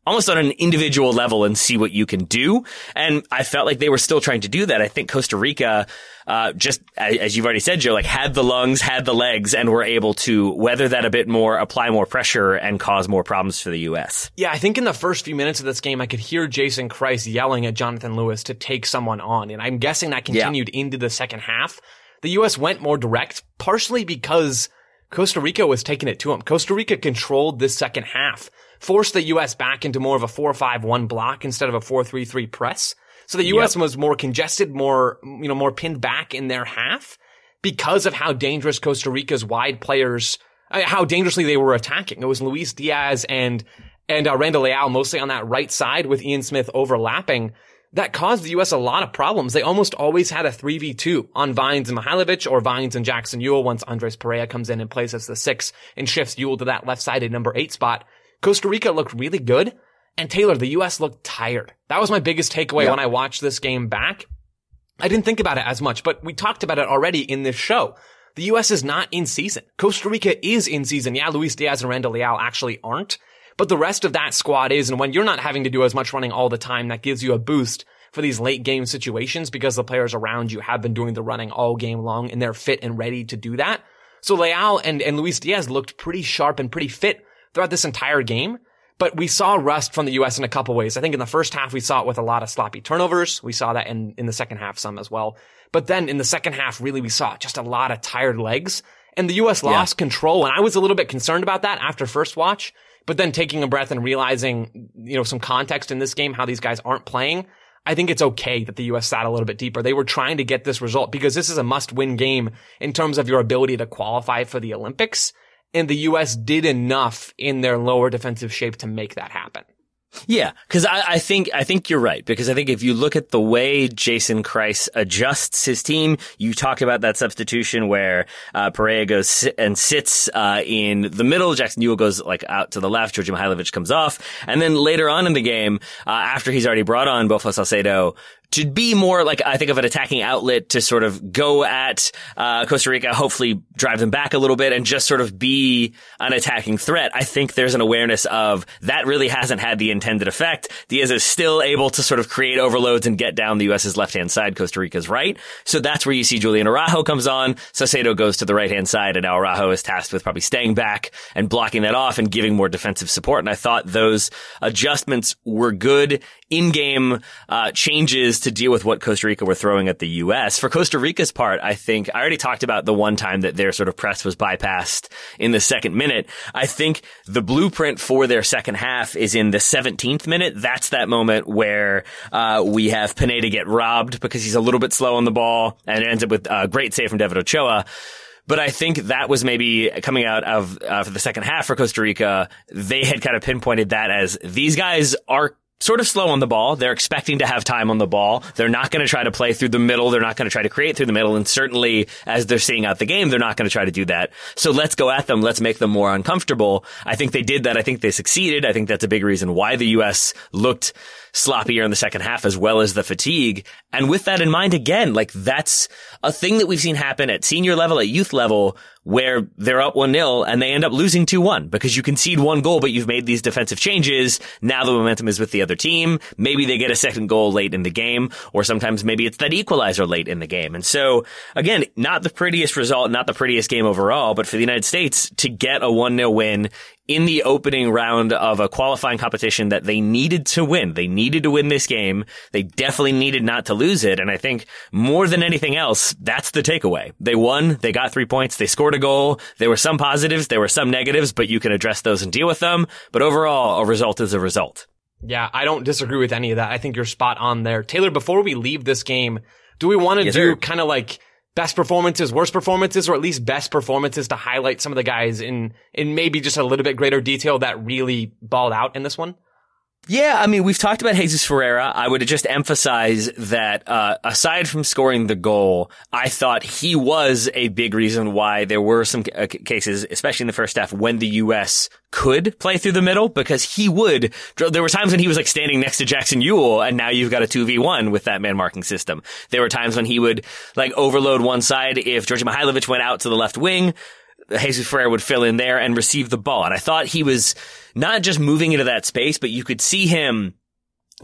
almost on an individual level and see what you can do. And I felt like they were still trying to do that. I think Costa Rica, uh, just as you've already said, Joe, like had the lungs, had the legs, and were able to weather that a bit more, apply more pressure, and cause more problems for the U.S. Yeah, I think in the first few minutes of this game, I could hear Jason Kreis yelling at Jonathan Lewis to take someone on. And I'm guessing that continued yeah. into the second half. The U.S. went more direct, partially because Costa Rica was taking it to him. Costa Rica controlled this second half forced the U.S. back into more of a 4-5-1 block instead of a 4-3-3 press. So the U.S. Yep. was more congested, more, you know, more pinned back in their half because of how dangerous Costa Rica's wide players, uh, how dangerously they were attacking. It was Luis Diaz and, and uh, Randall Leal mostly on that right side with Ian Smith overlapping. That caused the U.S. a lot of problems. They almost always had a 3v2 on Vines and Mihailovic or Vines and Jackson Yueill once Andres Perea comes in and plays as the six and shifts Yueill to that left-sided number eight spot. Costa Rica looked really good. And Taylor, the U.S. looked tired. That was my biggest takeaway when I watched this game back. I didn't think about it as much, but we talked about it already in this show. The U.S. is not in season. Costa Rica is in season. Yeah, Luis Diaz and Randall Leal actually aren't, but the rest of that squad is. And when you're not having to do as much running all the time, that gives you a boost for these late game situations because the players around you have been doing the running all game long and they're fit and ready to do that. So Leal and, and Luis Diaz looked pretty sharp and pretty fit throughout this entire game. But we saw rust from the U.S. in a couple ways. I think in the first half, we saw it with a lot of sloppy turnovers. We saw that in, in the second half some as well. But then in the second half, really, we saw just a lot of tired legs and the U.S. lost yeah. control. And I was a little bit concerned about that after first watch, but then taking a breath and realizing, you know, some context in this game, how these guys aren't playing. I think it's okay that the U.S. sat a little bit deeper. They were trying to get this result because this is a must win game in terms of your ability to qualify for the Olympics and the U.S. did enough in their lower defensive shape to make that happen. Yeah, because I, I, think I think you're right. Because I think if you look at the way Jason Kreis adjusts his team, you talk about that substitution where uh, Perea goes and sits uh, in the middle. Jackson Yueill goes like out to the left. Djordje Mihailovic comes off, and then later on in the game, uh, after he's already brought on Bofo Salcedo, to be more like I think of an attacking outlet to sort of go at uh, Costa Rica, hopefully drive them back a little bit, and just sort of be an attacking threat. I think there's an awareness of that really hasn't had the intended effect. Diaz is still able to sort of create overloads and get down the U.S.'s left hand side, Costa Rica's right. So that's where you see Julian Araujo comes on. Salcedo goes to the right hand side, and now Araujo is tasked with probably staying back and blocking that off and giving more defensive support. And I thought those adjustments were good in-game uh, changes to deal with what Costa Rica were throwing at the U.S. For Costa Rica's part, I think I already talked about the one time that their sort of press was bypassed in the second minute. I think the blueprint for their second half is in the 17th minute. That's that moment where uh, we have Pineda get robbed because he's a little bit slow on the ball and ends up with a great save from David Ochoa. But I think that was maybe coming out of uh, for the second half for Costa Rica. They had kind of pinpointed that as these guys are sort of slow on the ball. They're expecting to have time on the ball. They're not going to try to play through the middle. They're not going to try to create through the middle. And certainly as they're seeing out the game, they're not going to try to do that. So let's go at them. Let's make them more uncomfortable. I think they did that. I think they succeeded. I think that's a big reason why the U.S. looked sloppier in the second half as well as the fatigue. And with that in mind, again, like that's a thing that we've seen happen at senior level, at youth level, where they're up 1-0 and they end up losing 2-1 because you concede one goal, but you've made these defensive changes. Now the momentum is with the other team. Maybe they get a second goal late in the game, or sometimes maybe it's that equalizer late in the game. And so again, not the prettiest result, not the prettiest game overall, but for the United States to get a 1-0 win in the opening round of a qualifying competition that they needed to win. They needed to win this game. They definitely needed not to lose it. And I think more than anything else, that's the takeaway. They won. They got three points. They scored a goal. There were some positives. There were some negatives, but you can address those and deal with them. But overall, a result is a result. Yeah, I don't disagree with any of that. I think you're spot on there. Taylor, before we leave this game, do we want to Yes, do kind of like best performances, worst performances, or at least best performances to highlight some of the guys in, in maybe just a little bit greater detail that really balled out in this one? Yeah, I mean, we've talked about Jesus Ferreira. I would just emphasize that uh, aside from scoring the goal, I thought he was a big reason why there were some uh, c- cases, especially in the first half, when the U.S. could play through the middle because he would. There were times when he was like standing next to Jackson Yueill, and now you've got a two v one with that man marking system. There were times when he would like overload one side if Djordje Mihailovic went out to the left wing. Jesus Ferreira would fill in there and receive the ball. And I thought he was not just moving into that space, but you could see him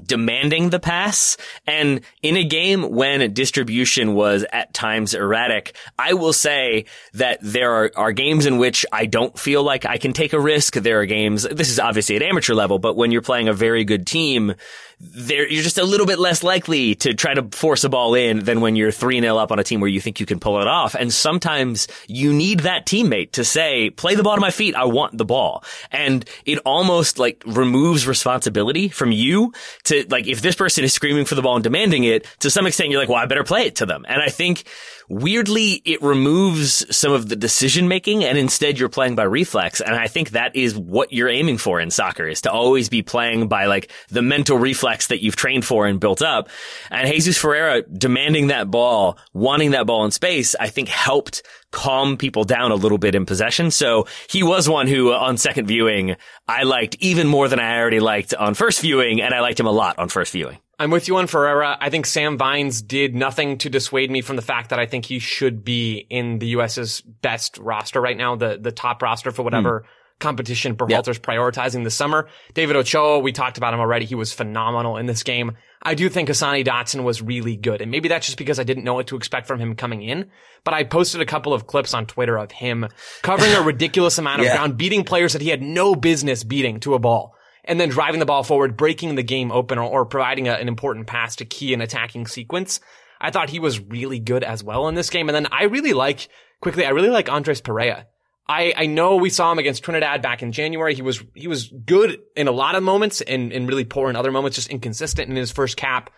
demanding the pass. And in a game when distribution was at times erratic, I will say that there are, are games in which I don't feel like I can take a risk. There are games, this is obviously at amateur level, but when you're playing a very good team, there, you're just a little bit less likely to try to force a ball in than when you're 3-0 up on a team where you think you can pull it off. And sometimes you need that teammate to say, play the ball to my feet. I want the ball. And it almost like removes responsibility from you to like, if this person is screaming for the ball and demanding it, to some extent, you're like, well, I better play it to them. And I think weirdly, it removes some of the decision making and instead you're playing by reflex. And I think that is what you're aiming for in soccer is to always be playing by like the mental reflex that you've trained for and built up. And Jesus Ferreira demanding that ball, wanting that ball in space, I think helped calm people down a little bit in possession. So he was one who uh, on second viewing, I liked even more than I already liked on first viewing. And I liked him a lot on first viewing. I'm with you on Ferreira. I think Sam Vines did nothing to dissuade me from the fact that I think he should be in the US's best roster right now, the the top roster for whatever hmm. competition Berhalter's prioritizing this summer. David Ochoa, we talked about him already. He was phenomenal in this game. I do think Hassani Dotson was really good. And maybe that's just because I didn't know what to expect from him coming in. But I posted a couple of clips on Twitter of him covering a ridiculous amount of Yeah. ground, beating players that he had no business beating to a ball and then driving the ball forward, breaking the game open or, or providing a, an important pass to key an attacking sequence. I thought he was really good as well in this game. And then I really like, quickly, I really like Andres Perea. I, I know we saw him against Trinidad back in January. He was, he was good in a lot of moments and, and really poor in other moments, just inconsistent in his first cap.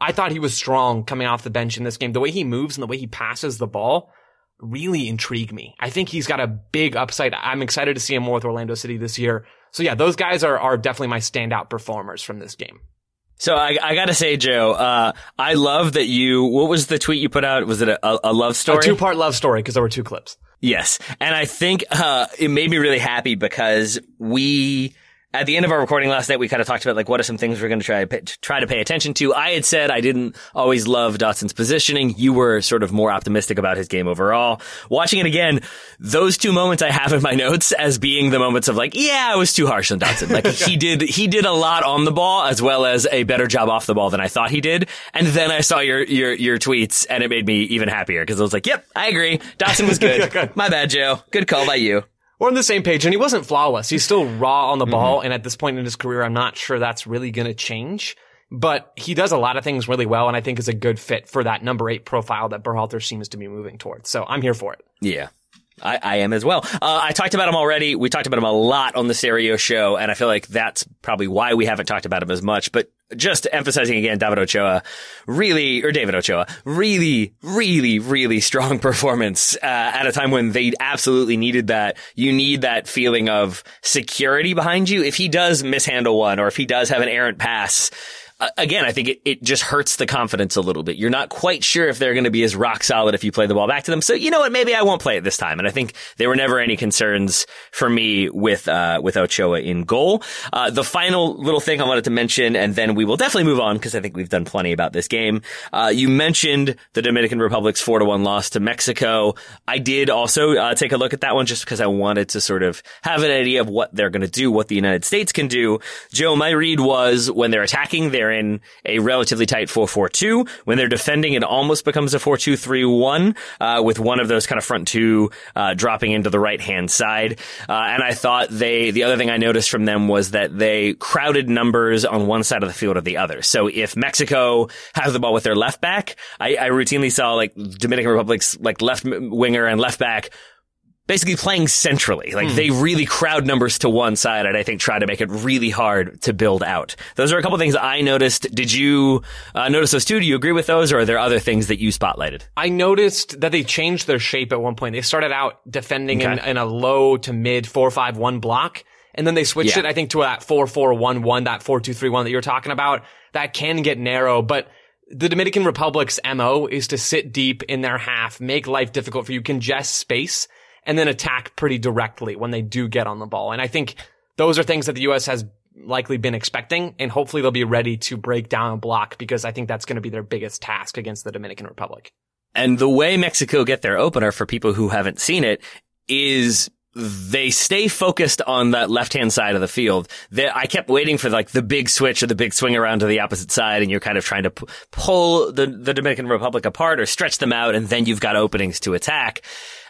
I thought he was strong coming off the bench in this game. The way he moves and the way he passes the ball really intrigue me. I think he's got a big upside. I'm excited to see him more with Orlando City this year. So yeah, those guys are, are definitely my standout performers from this game. So I, I gotta say, Joe, uh, I love that you, what was the tweet you put out? Was it a, a, love story? A two part love story because there were two clips. Yes. And I think, uh, it made me really happy because we, at the end of our recording last night, we kind of talked about like what are some things we're going to try try to pay attention to. I had said I didn't always love Dotson's positioning. You were sort of more optimistic about his game overall. Watching it again, those two moments I have in my notes as being the moments of like, yeah, I was too harsh on Dotson. Like he did, he did a lot on the ball as well as a better job off the ball than I thought he did. And then I saw your your your tweets and it made me even happier because I was like, yep, I agree. Dotson was good. Good. My bad, Joe. Good call by you. We're on the same page and he wasn't flawless. He's still raw on the mm-hmm. ball. And at this point in his career, I'm not sure that's really going to change, but he does a lot of things really well. And I think is a good fit for that number eight profile that Berhalter seems to be moving towards. So I'm here for it. Yeah. I, I am as well. Uh, I talked about him already. We talked about him a lot on the Serio show, and I feel like that's probably why we haven't talked about him as much. But just emphasizing again, David Ochoa, really, or David Ochoa, really, really, really strong performance uh, at a time when they absolutely needed that. You need that feeling of security behind you. If he does mishandle one, or if he does have an errant pass, again, I think it, it just hurts the confidence a little bit. You're not quite sure if they're going to be as rock solid if you play the ball back to them. So you know what? Maybe I won't play it this time. And I think there were never any concerns for me with uh, with Ochoa in goal. Uh, the final little thing I wanted to mention, and then we will definitely move on because I think we've done plenty about this game. Uh, you mentioned the Dominican Republic's four to one loss to Mexico. I did also uh, take a look at that one just because I wanted to sort of have an idea of what they're going to do, what the United States can do. Joe, my read was when they're attacking, they're in a relatively tight 4-4-2. When they're defending, it almost becomes a 4-2-3-1, uh, with one of those kind of front two, uh, dropping into the right hand side. Uh, and I thought they, the other thing I noticed from them was that they crowded numbers on one side of the field or the other. So if Mexico has the ball with their left back, I, I routinely saw like Dominican Republic's like left winger and left back basically playing centrally. Like mm. they really crowd numbers to one side and I think try to make it really hard to build out. Those are a couple things I noticed. Did you uh, notice those too? Do you agree with those or are there other things that you spotlighted? I noticed that they changed their shape at one point. They started out defending okay. in, in, a low to mid 4-5-1 block. And then they switched yeah. it, I think, to that 4-4-1-1, that 4-2-3-1 that you're talking about. That can get narrow, but the Dominican Republic's MO is to sit deep in their half, make life difficult for you, congest space, and then attack pretty directly when they do get on the ball. And I think those are things that the U.S. has likely been expecting, and hopefully they'll be ready to break down a block because I think that's going to be their biggest task against the Dominican Republic. And the way Mexico get their opener for people who haven't seen it is they stay focused on that left hand side of the field. They, I kept waiting for like the big switch or the big swing around to the opposite side, and you're kind of trying to p- pull the, the Dominican Republic apart or stretch them out, and then you've got openings to attack.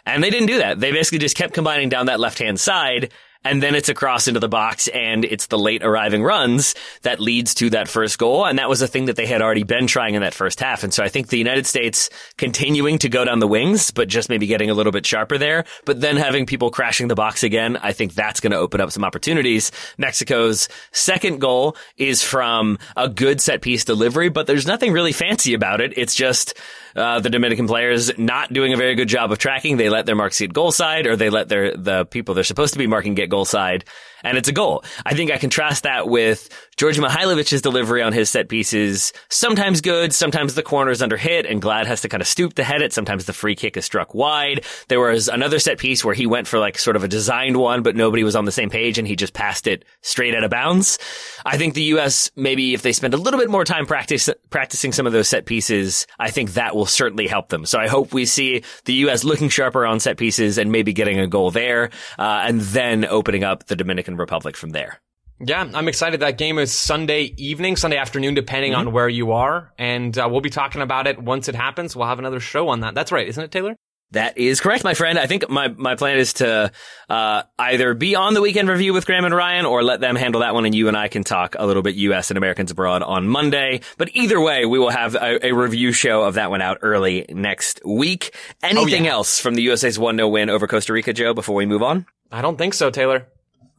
And they didn't do that. They basically just kept combining down that left hand side and then it's a cross into the box and it's the late arriving runs that leads to that first goal. And that was a thing that they had already been trying in that first half. And so I think the United States continuing to go down the wings, but just maybe getting a little bit sharper there, but then having people crashing the box again, I think that's going to open up some opportunities. Mexico's second goal is from a good set piece delivery, but there's nothing really fancy about it. It's just, uh, the Dominican players not doing a very good job of tracking. They let their marks get goal side or they let their, the people they're supposed to be marking get goal side and it's a goal. I think I contrast that with Djordje Mihailovic's delivery on his set pieces. Sometimes good, sometimes the corner is under hit and Glad has to kind of stoop to head it. Sometimes the free kick is struck wide. There was another set piece where he went for like sort of a designed one, but nobody was on the same page and he just passed it straight out of bounds. I think the U.S. maybe if they spend a little bit more time practice, practicing some of those set pieces, I think that will certainly help them. So I hope we see the U.S. looking sharper on set pieces and maybe getting a goal there, uh, and then opening up the Dominican Republic from there. Yeah, I'm excited. That game is Sunday evening, Sunday afternoon, depending mm-hmm. on where you are. And uh, we'll be talking about it once it happens. We'll have another show on that. That's right, isn't it, Taylor? That is correct, my friend. I think my, my plan is to uh, either be on the weekend review with Graham and Ryan or let them handle that one and you and I can talk a little bit U.S. and Americans abroad on Monday. But either way, we will have a, a review show of that one out early next week. Anything oh, yeah. else from the USA's 1-0 win over Costa Rica, Joe, before we move on? I don't think so, Taylor.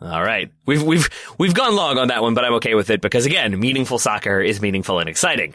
All right. We've, we've, we've gone long on that one, but I'm okay with it because again, meaningful soccer is meaningful and exciting.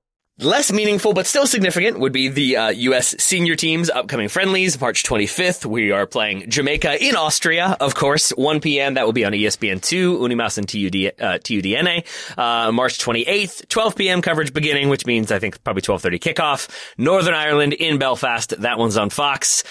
Less meaningful, but still significant would be the uh, U.S. senior team's upcoming friendlies. March 25th, we are playing Jamaica in Austria, of course. 1 p.m. That will be on ESPN2, Unimas and TUD, uh, TUDN. Uh, March 28th, 12 p.m. coverage beginning, which means I think probably 12:30 kickoff. Northern Ireland in Belfast. That one's on Fox.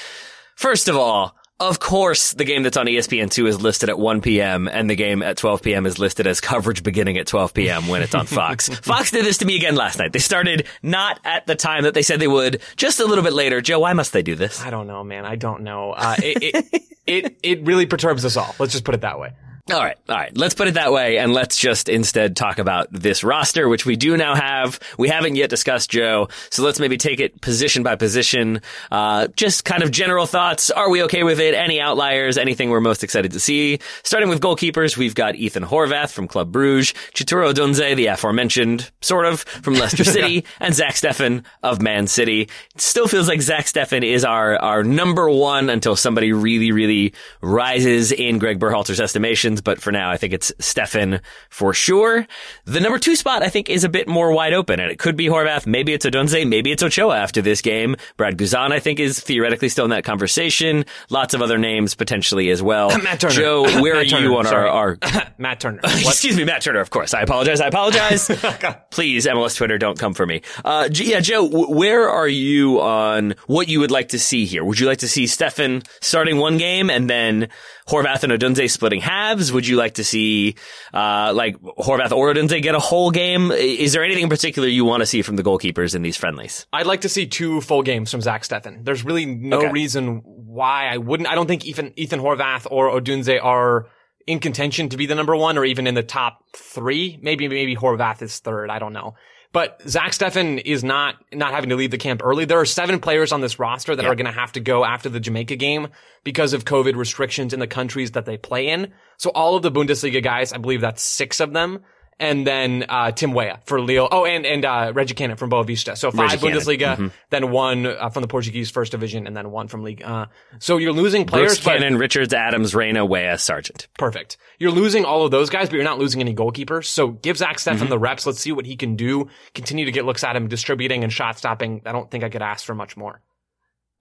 First of all, of course, the game that's on ESPN2 is listed at 1 p.m. and the game at 12 p.m. is listed as coverage beginning at 12 p.m. when it's on Fox. Fox did this to me again last night. They started not at the time that they said they would, just a little bit later. Joe, why must they do this? I don't know, man. I don't know. Uh, it, it, it, it really perturbs us all. Let's just put it that way. All right, all right. Let's put it that way, and let's just instead talk about this roster, which we do now have. We haven't yet discussed Joe, so let's maybe take it position by position. Uh, just kind of general thoughts. Are we okay with it? Any outliers? Anything we're most excited to see? Starting with goalkeepers, we've got Ethan Horvath from Club Bruges, Chituru Odunze, the aforementioned, sort of, from Leicester City, and Zach Steffen of Man City. It still feels like Zach Steffen is our our number one until somebody really, really rises in Greg Berhalter's estimations but for now, I think it's Steffen for sure. The number two spot, I think, is a bit more wide open, and it could be Horvath. Maybe it's Odunze. Maybe it's Ochoa after this game. Brad Guzan, I think, is theoretically still in that conversation. Lots of other names potentially as well. Matt Turner. Joe, where are Turner, you on our, sorry. our Matt Turner. Excuse me, Matt Turner, of course. I apologize. I apologize. Please, MLS Twitter, don't come for me. Uh, yeah, Joe, where are you on what you would like to see here? Would you like to see Steffen starting one game and then Horvath and Odunze splitting halves? Would you like to see, uh, like Horvath or Odunze get a whole game? Is there anything in particular you want to see from the goalkeepers in these friendlies? I'd like to see two full games from Zach Steffen. There's really no Okay. reason why I wouldn't. I don't think Ethan, Ethan Horvath or Odunze are in contention to be the number one or even in the top three. Maybe, maybe Horvath is third. I don't know. But Zach Steffen is not, not having to leave the camp early. There are seven players on this roster that are going to have to go after the Jamaica game because of COVID restrictions in the countries that they play in. So all of the Bundesliga guys, I believe that's six of them. And then, uh, Tim Weah for Lille. Oh, and, and, uh, Reggie Cannon from Boavista. So five Reggie. Bundesliga, then one uh, from the Portuguese first division, and then one from league. Uh, so you're losing players, Brooks Cannon, Richards, Adams, Reyna, Weah, Sargent. perfect. You're losing all of those guys, but you're not losing any goalkeepers. So give Zach Steffen Mm-hmm. the reps. Let's see what he can do. Continue to get looks at him, distributing and shot stopping. I don't think I could ask for much more.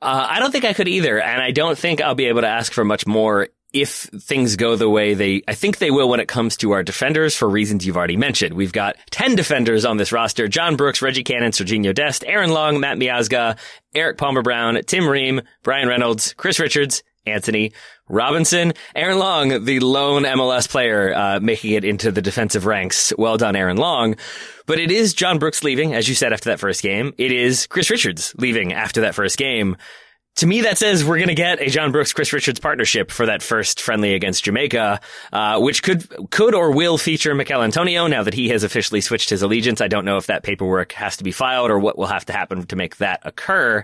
Uh, I don't think I could either, and I don't think I'll be able to ask for much more if things go the way they, I think they will when it comes to our defenders for reasons you've already mentioned. We've got 10 defenders on this roster. John Brooks, Reggie Cannon, Serginho Dest, Aaron Long, Matt Miazga, Erik Palmer Brown, Tim Ream, Bryan Reynolds, Chris Richards, Anthony Robinson, Aaron Long, the lone MLS player, uh, making it into the defensive ranks. Well done, Aaron Long. But it is John Brooks leaving, as you said after that first game. It is Chris Richards leaving after that first game. To me, that says we're going to get a John Brooks Chris Richards partnership for that first friendly against Jamaica, uh, which could could or will feature Michail Antonio. Now that he has officially switched his allegiance, I don't know if that paperwork has to be filed or what will have to happen to make that occur.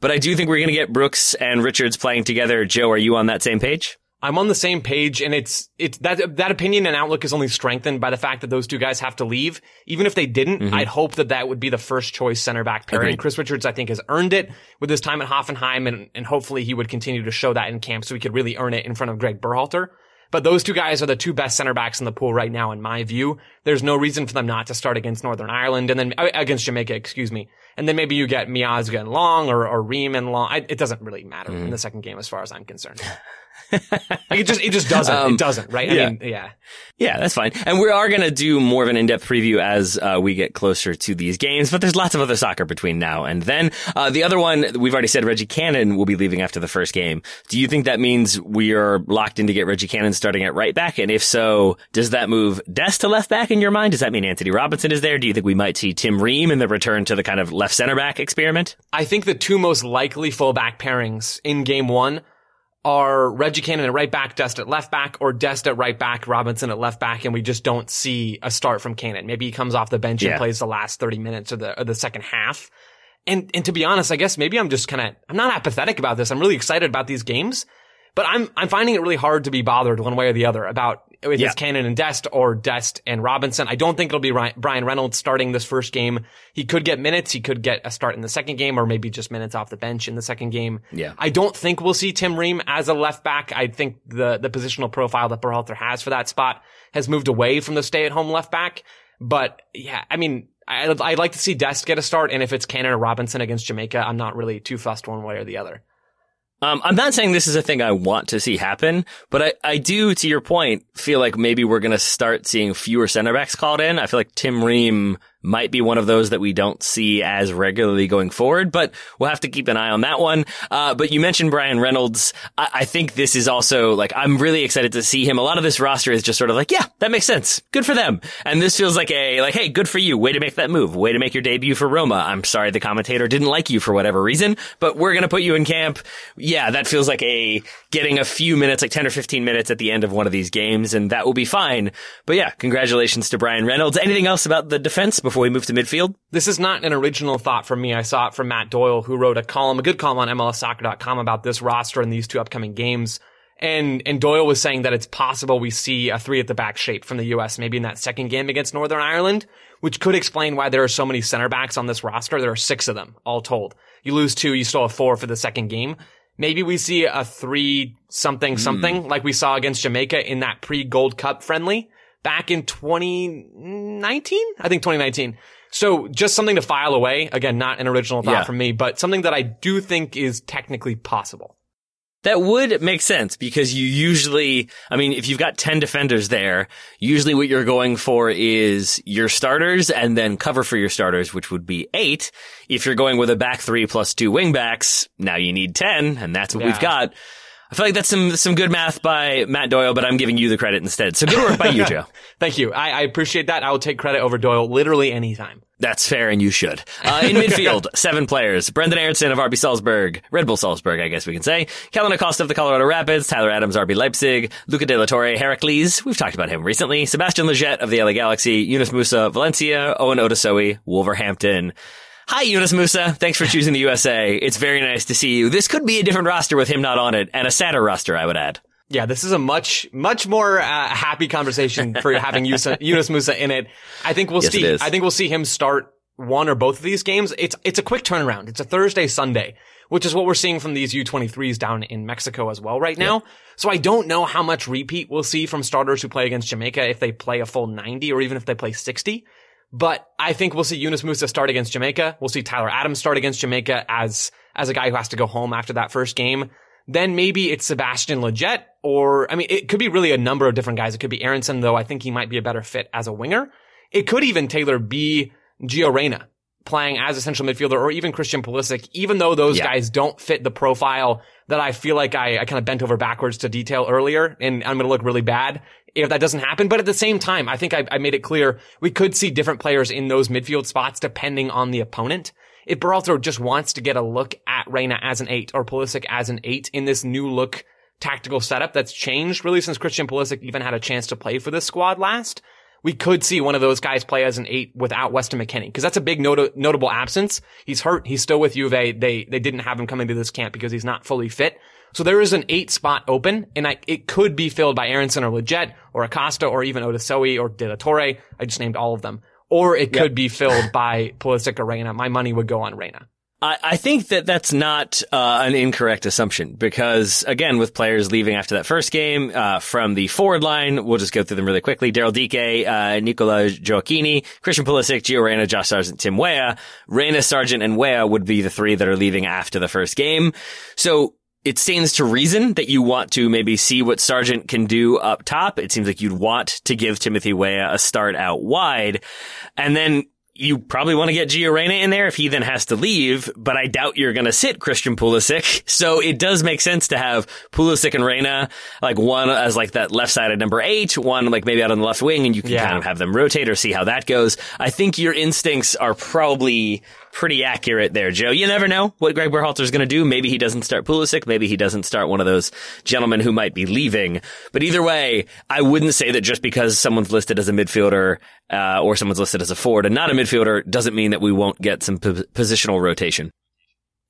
But I do think we're going to get Brooks and Richards playing together. Joe, are you on that same page? I'm on the same page and it's, it's that, that opinion and outlook is only strengthened by the fact that those two guys have to leave. Even if they didn't, I'd hope that that would be the first choice center back pairing. Agreed. Chris Richards, I think, has earned it with his time at Hoffenheim and, and hopefully he would continue to show that in camp so he could really earn it in front of Greg Berhalter. But those two guys are the two best center backs in the pool right now, in my view. There's no reason for them not to start against Northern Ireland and then uh, against Jamaica, excuse me. And then maybe you get Miazga and Long or, or Ream and Long. I, it doesn't really matter in the second game as far as I'm concerned. it just, it just doesn't. it doesn't, right? yeah. I mean, yeah. Yeah, that's fine. And we are going to do more of an in-depth preview as uh, we get closer to these games, but there's lots of other soccer between now and then. Uh, the other one, we've already said Reggie Cannon will be leaving after the first game. Do you think that means we are locked in to get Reggie Cannon starting at right back? And if so, does that move Dest to left back in your mind? Does that mean Anthony Robinson is there? Do you think we might see Tim Ream in the return to the kind of left center back experiment? I think the two most likely fullback pairings in game one are Reggie Cannon at right back, Dest at left back, or Dest at right back, Robinson at left back, and we just don't see a start from Cannon. Maybe he comes off the bench Yeah. and plays the last 30 minutes or the, or the second half. And, and to be honest, I guess maybe I'm just kind of, I'm not apathetic about this. I'm really excited about these games, but I'm, I'm finding it really hard to be bothered one way or the other about if Yeah. it's Cannon and Dest or Dest and Robinson. I don't think it'll be Bryan Reynolds starting this first game. He could get minutes. He could get a start in the second game or maybe just minutes off the bench in the second game. Yeah. I don't think we'll see Tim Ream as a left back. I think the, the positional profile that Berhalter has for that spot has moved away from the stay at home left back. But yeah, I mean, I, I'd like to see Dest get a start. And if it's Cannon or Robinson against Jamaica, I'm not really too fussed one way or the other. Um, I'm not saying this is a thing I want to see happen, but I, I do, to your point, feel like maybe we're going to start seeing fewer center backs called in. I feel like Tim Ream might be one of those that we don't see as regularly going forward, but we'll have to keep an eye on that one. Uh, but you mentioned Bryan Reynolds. I-, I think this is also like, I'm really excited to see him. A lot of this roster is just sort of like, yeah, that makes sense. Good for them. And this feels like a, like, hey, good for you. Way to make that move. Way to make your debut for Roma. I'm sorry the commentator didn't like you for whatever reason, but we're going to put you in camp. Yeah, that feels like a getting a few minutes, like 10 or 15 minutes at the end of one of these games, and that will be fine. But yeah, congratulations to Bryan Reynolds. Anything else about the defense before we move to midfield? This is not an original thought from me. I saw it from Matt Doyle, who wrote a column, a good column on MLSsoccer.com about this roster and these two upcoming games. And, and Doyle was saying that it's possible we see a three at the back shape from the U.S. maybe in that second game against Northern Ireland, which could explain why there are so many center backs on this roster. There are six of them, all told. You lose two, you still have four for the second game. Maybe we see a three something something hmm. like we saw against Jamaica in that pre Gold Cup friendly back in 2019? I think 2019. So just something to file away. Again, not an original thought Yeah. from me, but something that I do think is technically possible. That would make sense because you usually, I mean, if you've got 10 defenders there, usually what you're going for is your starters and then cover for your starters, which would be eight. If you're going with a back three plus two wing backs, now you need 10 and that's what Yeah. we've got. I feel like that's some, some good math by Matt Doyle, but I'm giving you the credit instead. So good work by you, Joe. Thank you. I, I appreciate that. I will take credit over Doyle literally anytime. That's fair, and you should. Uh, in midfield, seven players. Brenden Aaronson of RB Salzburg, Red Bull Salzburg, I guess we can say. Kellyn Acosta of the Colorado Rapids, Tyler Adams, RB Leipzig, Luca De La Torre, Heracles, we've talked about him recently, Sebastian Lletget of the LA Galaxy, Yunus Musah, Valencia, Owen Otasowie, Wolverhampton. Hi, Yunus Musah. Thanks for choosing the USA. It's very nice to see you. This could be a different roster with him not on it, and a sadder roster, I would add. Yeah, this is a much, much more uh, happy conversation for having Yunus, Musah in it. I think we'll Yes, see. I think we'll see him start one or both of these games. It's it's a quick turnaround. It's a Thursday Sunday, which is what we're seeing from these U23s down in Mexico as well right now. So I don't know how much repeat we'll see from starters who play against Jamaica if they play a full 90 or even if they play 60. But I think we'll see Yunus Musah start against Jamaica. We'll see Tyler Adams start against Jamaica as as a guy who has to go home after that first game. Then maybe it's Sebastian Lletget, or I mean, it could be really a number of different guys. It could be Aaronson, though. I think he might be a better fit as a winger. It could even Taylor be Gio Reyna playing as a central midfielder, or even Christian Pulisic. Even though those Yeah. guys don't fit the profile that I feel like I, I kind of bent over backwards to detail earlier, and I'm going to look really bad if that doesn't happen. But at the same time, I think I, I made it clear we could see different players in those midfield spots depending on the opponent. If Berhalter just wants to get a look at Reyna as an eight or Pulisic as an eight in this new look tactical setup that's changed really since Christian Pulisic even had a chance to play for this squad last, we could see one of those guys play as an eight without Weston McKennie because that's a big not- notable absence. He's hurt. He's still with Juve. They they didn't have him coming to this camp because he's not fully fit. So there is an eight spot open, and I, it could be filled by Aaronson or Lletget or Acosta or even Otasowie or De La Torre. I just named all of them. Or it could be filled by Pulisic or Reyna. My money would go on Reyna. I, I think that that's not uh, an incorrect assumption because, again, with players leaving after that first game uh, from the forward line, we'll just go through them really quickly. Daryl Dike, uh, Nicola Gioacchini, Christian Pulisic, Gio Reyna, Josh Sargent, Tim Weah. Reyna, Sargent, and Weah would be the three that are leaving after the first game. So it stands to reason that you want to maybe see what Sargent can do up top. It seems like you'd want to give Timothy Weah a start out wide. And then you probably want to get Gio Reyna in there if he then has to leave, but I doubt you're going to sit Christian Pulisic. So it does make sense to have Pulisic and Reyna, like one as like that left side at number eight, one like maybe out on the left wing, and you can Yeah. kind of have them rotate or see how that goes. I think your instincts are probably pretty accurate there, Joe. You never know what Greg Berhalter's going to do. Maybe he doesn't start Pulisic. Maybe he doesn't start one of those gentlemen who might be leaving. But either way, I wouldn't say that just because someone's listed as a midfielder uh, or someone's listed as a forward and not a midfielder doesn't mean that we won't get some p- positional rotation.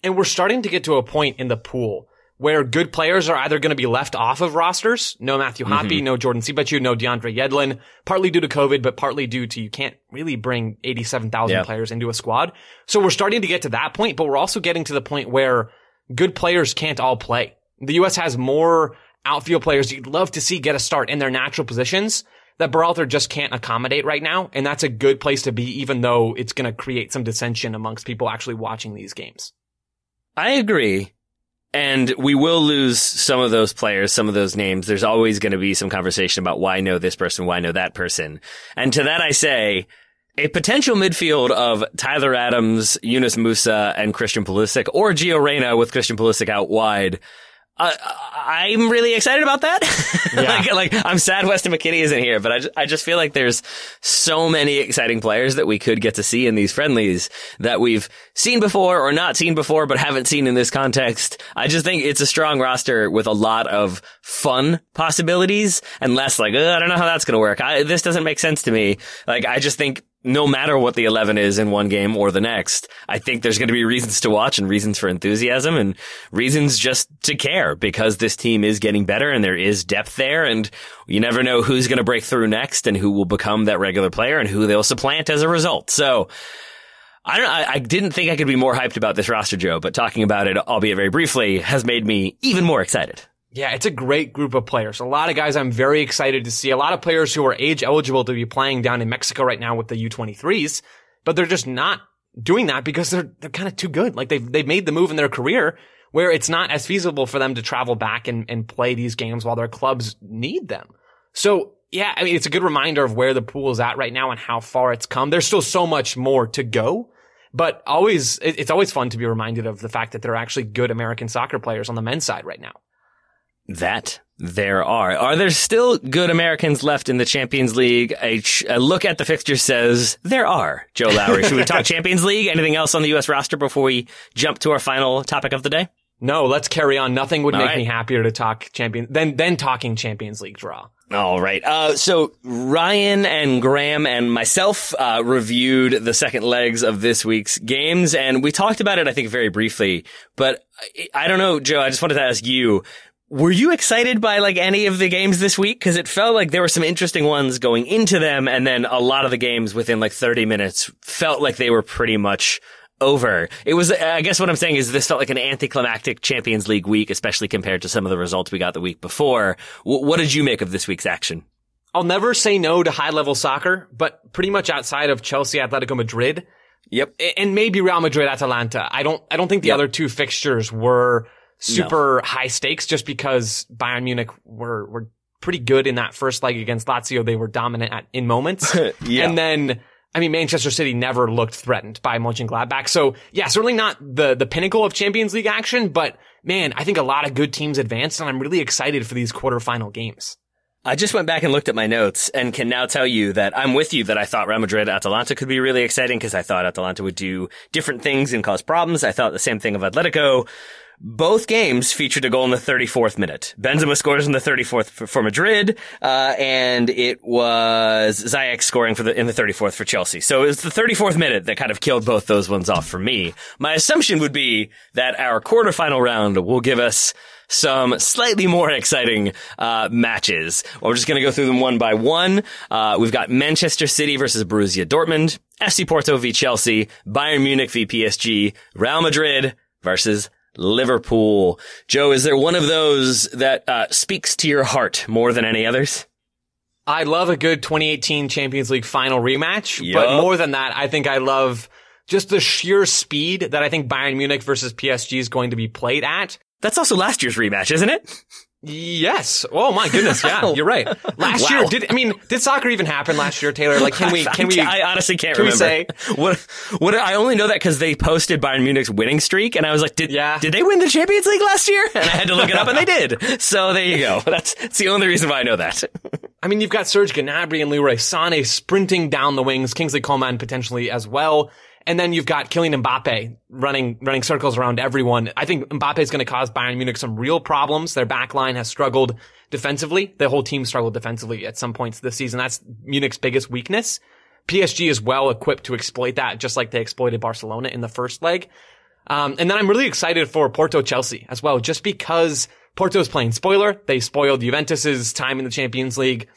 And we're starting to get to a point in the pool where good players are either going to be left off of rosters. No Matthew mm-hmm. Hoppe, no Jordan Siebatcheu, no DeAndre Yedlin, partly due to COVID, but partly due to you can't really bring 87,000 Yeah. players into a squad. So we're starting to get to that point, but we're also getting to the point where good players can't all play. The U.S. has more outfield players you'd love to see get a start in their natural positions that Berhalter just can't accommodate right now. And that's a good place to be, even though it's going to create some dissension amongst people actually watching these games. I agree. And we will lose some of those players, some of those names. There's always going to be some conversation about why I know this person, why I know that person. And to that I say, a potential midfield of Tyler Adams, Yunus Musah, and Christian Pulisic, or Gio Reyna with Christian Pulisic out wide. Uh, I'm really excited about that. Yeah. like, like, I'm sad Weston McKennie isn't here, but I just, I just feel like there's so many exciting players that we could get to see in these friendlies that we've seen before or not seen before, but haven't seen in this context. I just think it's a strong roster with a lot of fun possibilities and less like, I don't know how that's going to work. I, this doesn't make sense to me. Like, I just think no matter what the 11 is in one game or the next, I think there's going to be reasons to watch and reasons for enthusiasm and reasons just to care because this team is getting better and there is depth there and you never know who's going to break through next and who will become that regular player and who they'll supplant as a result. So I don't I, I didn't think I could be more hyped about this roster, Joe, but talking about it, albeit very briefly, has made me even more excited. Yeah, it's a great group of players. A lot of guys I'm very excited to see. A lot of players who are age eligible to be playing down in Mexico right now with the U23s, but they're just not doing that because they're they're kind of too good. Like they've they've made the move in their career where it's not as feasible for them to travel back and, and play these games while their clubs need them. So yeah, I mean it's a good reminder of where the pool is at right now and how far it's come. There's still so much more to go. But always, it's always fun to be reminded of the fact that there are actually good American soccer players on the men's side right now. That there are. Are there still good Americans left in the Champions League? A, ch- a look at the fixture says there are. Joe Lowery. Should we talk Champions League? Anything else on the U.S. roster before we jump to our final topic of the day? No, let's carry on. Nothing would All make right. me happier to talk champion than than talking Champions League draw. All right. Uh, so Ryan and Graham and myself uh, reviewed the second legs of this week's games, and we talked about it, I think, very briefly. But I, I don't know, Joe. I just wanted to ask you: Were you excited by like any of the games this week? Because it felt like there were some interesting ones going into them, and then a lot of the games within like 30 minutes felt like they were pretty much over. It was, I guess what I'm saying is this felt like an anticlimactic Champions League week, especially compared to some of the results we got the week before. W- what did you make of this week's action? I'll never say no to high level soccer, but pretty much outside of Chelsea, Atletico Madrid, Yep. and maybe Real Madrid, Atalanta. I don't, I don't think the Yep. other two fixtures were super high stakes just because Bayern Munich were, were pretty good in that first leg against Lazio. They were dominant at, in moments. Yeah. And then, I mean, Manchester City never looked threatened by Mönchengladbach. So yeah, certainly not the, the pinnacle of Champions League action, but man, I think a lot of good teams advanced and I'm really excited for these quarterfinal games. I just went back and looked at my notes and can now tell you that I'm with you that I thought Real Madrid Atalanta could be really exciting because I thought Atalanta would do different things and cause problems. I thought the same thing of Atletico. Both games featured a goal in the 34th minute. Benzema scores in the 34th for, Madrid, uh, and it was Ziyech scoring for the in the 34th for Chelsea. So it was the 34th minute that kind of killed both those ones off for me. My assumption would be that our quarterfinal round will give us some slightly more exciting uh, matches. We're just going to go through them one by one. Uh, we've got Manchester City versus Borussia Dortmund, FC Porto v Chelsea, Bayern Munich v PSG, Real Madrid versus Liverpool. Joe, is there one of those that uh, speaks to your heart more than any others? I love a good 2018 Champions League final rematch, Yup. but more than that, I think I love just the sheer speed that I think Bayern Munich versus PSG is going to be played at. That's also last year's rematch, isn't it? Yes. Oh my goodness. Yeah, you're right. Last Wow. year, did I mean did soccer even happen last year, Taylor? Like, can we? Can we? I honestly can't remember? can we say what? What? I only know that because they posted Bayern Munich's winning streak, and I was like, "Did Yeah. did they win the Champions League last year?" And I had to look it up, and they did. So there you go. That's, that's the only reason why I know that. I mean, you've got Serge Gnabry and Leroy Sané sprinting down the wings, Kingsley Coman potentially as well. And then you've got Kylian Mbappe running, running circles around everyone. I think Mbappe is going to cause Bayern Munich some real problems. Their back line has struggled defensively. The whole team struggled defensively at some points this season. That's Munich's biggest weakness. PSG is well equipped to exploit that, just like they exploited Barcelona in the first leg. Um, and then I'm really excited for Porto Chelsea as well, just because Porto's playing spoiler. They spoiled Juventus's time in the Champions League.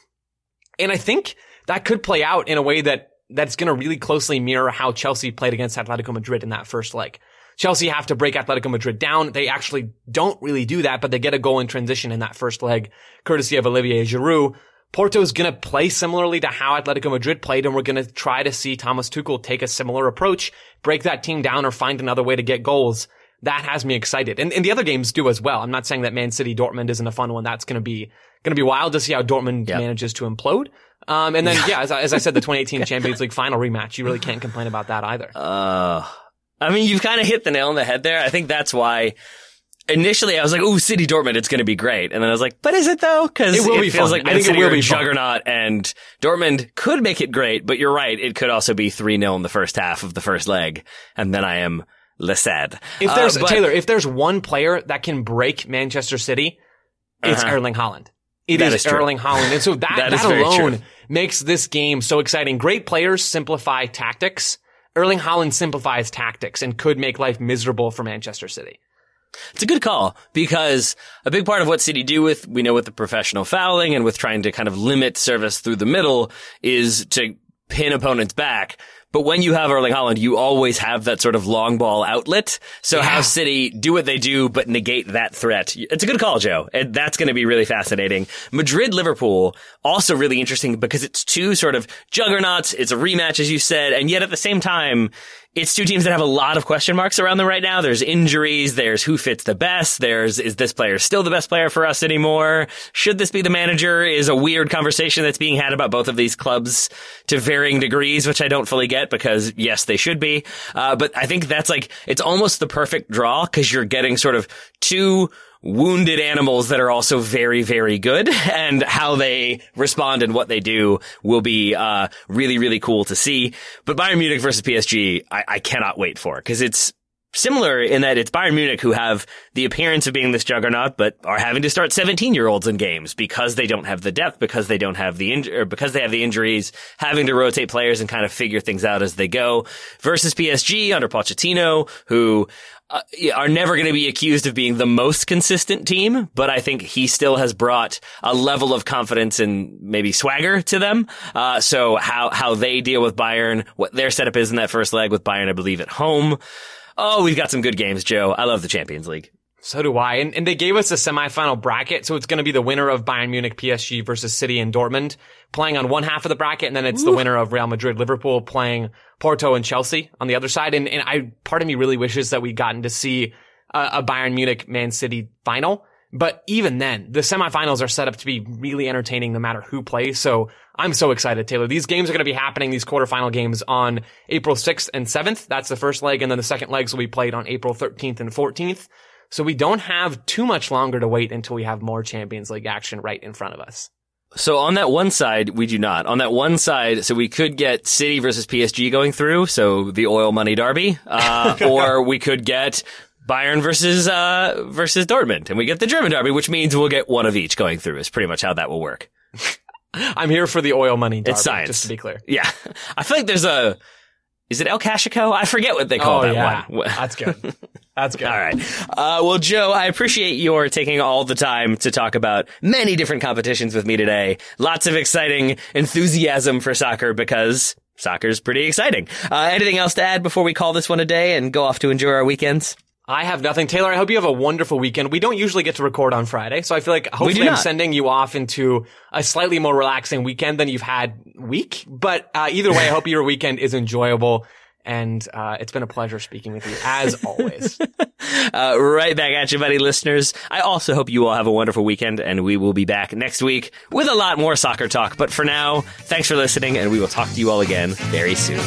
And I think that could play out in a way that that's going to really closely mirror how Chelsea played against Atletico Madrid in that first leg. Chelsea have to break Atletico Madrid down. They actually don't really do that, but they get a goal in transition in that first leg, courtesy of Olivier Giroud. Porto's going to play similarly to how Atletico Madrid played, and we're going to try to see Thomas Tuchel take a similar approach, break that team down, or find another way to get goals. That has me excited. And, and the other games do as well. I'm not saying that Man City Dortmund isn't a fun one. That's going to be Going to be wild to see how Dortmund Yep. manages to implode. Um, and then, yeah, as, I- as I said, the 2018 Champions League final rematch. You really can't complain about that either. Uh, I mean, you've kind of hit the nail on the head there. I think that's why initially I was like, "Ooh, City Dortmund, it's going to be great," and then I was like, "But is it though?" Because It will be feels fun. like I Man think it City will are a be fun. juggernaut, and Dortmund could make it great. But you're right; it could also be three 0 in the first half of the first leg, and then I am less sad. If Uh, there's but- Taylor, if there's one player that can break Manchester City, it's Uh-huh. Erling Haaland. It That is is. Erling Haaland, and so that That that, alone makes this game so exciting. Great players simplify tactics. Erling Haaland simplifies tactics and could make life miserable for Manchester City. It's a good call because a big part of what City do with, we know with the professional fouling and with trying to kind of limit service through the middle is to pin opponents back. But when you have Erling Haaland, you always have that sort of long ball outlet. So have City do what they do, but negate that threat. It's a good call, Joe. And that's going to be really fascinating. Madrid, Liverpool, also really interesting because it's two sort of juggernauts. It's a rematch, as you said. And yet at the same time, it's two teams that have a lot of question marks around them right now. There's injuries. There's who fits the best. There's, is this player still the best player for us anymore? Should this be the manager is a weird conversation that's being had about both of these clubs to varying degrees, which I don't fully get because yes, they should be. Uh, but I think that's like, it's almost the perfect draw because you're getting sort of two wounded animals that are also very, very good and how they respond and what they do will be, uh, really, really cool to see. But Bayern Munich versus PSG, I, I cannot wait for because it's similar in that it's Bayern Munich who have the appearance of being this juggernaut, but are having to start 17 year olds in games because they don't have the depth, because they don't have the inj- or because they have the injuries, having to rotate players and kind of figure things out as they go versus PSG under Pochettino, who uh, are never going to be accused of being the most consistent team, but I think he still has brought a level of confidence and maybe swagger to them. Uh, so how, how they deal with Bayern, what their setup is in that first leg with Bayern, I believe at home. Oh, we've got some good games, Joe. I love the Champions League. So do I. And, and they gave us a semifinal bracket, so it's going to be the winner of Bayern Munich, PSG versus City and Dortmund playing on one half of the bracket, and then it's the winner of Real Madrid, Liverpool playing Porto and Chelsea on the other side. And, and I, part of me really wishes that we'd gotten to see a, a Bayern Munich, Man City final. But even then, the semifinals are set up to be really entertaining no matter who plays. So I'm so excited, Taylor. These games are going to be happening, these quarterfinal games on April 6th and 7th. That's the first leg. And then the second legs will be played on April 13th and 14th. So we don't have too much longer to wait until we have more Champions League action right in front of us. So on that one side, we do not. On that one side, so we could get City versus PSG going through, so the oil money derby, uh, or we could get Bayern versus uh, versus Dortmund, and we get the German derby, which means we'll get one of each going through. Is pretty much how that will work. I'm here for the oil money derby, science. just to be clear. Yeah, I feel like there's a. Is it El Cashico? I forget what they call oh that yeah, one. that's good. That's good. All right. Uh, well, Joe, I appreciate your taking all the time to talk about many different competitions with me today. Lots of exciting enthusiasm for soccer because soccer's pretty exciting. Uh, anything else to add before we call this one a day and go off to enjoy our weekends? I have nothing. Taylor, I hope you have a wonderful weekend. We don't usually get to record on Friday, so I feel like hopefully I'm sending you off into a slightly more relaxing weekend than you've had week. But uh, either way, I hope your weekend is enjoyable. And uh, it's been a pleasure speaking with you as always. Uh, right back at you, buddy listeners. I also hope you all have a wonderful weekend and we will be back next week with a lot more soccer talk. But for now, thanks for listening and we will talk to you all again very soon.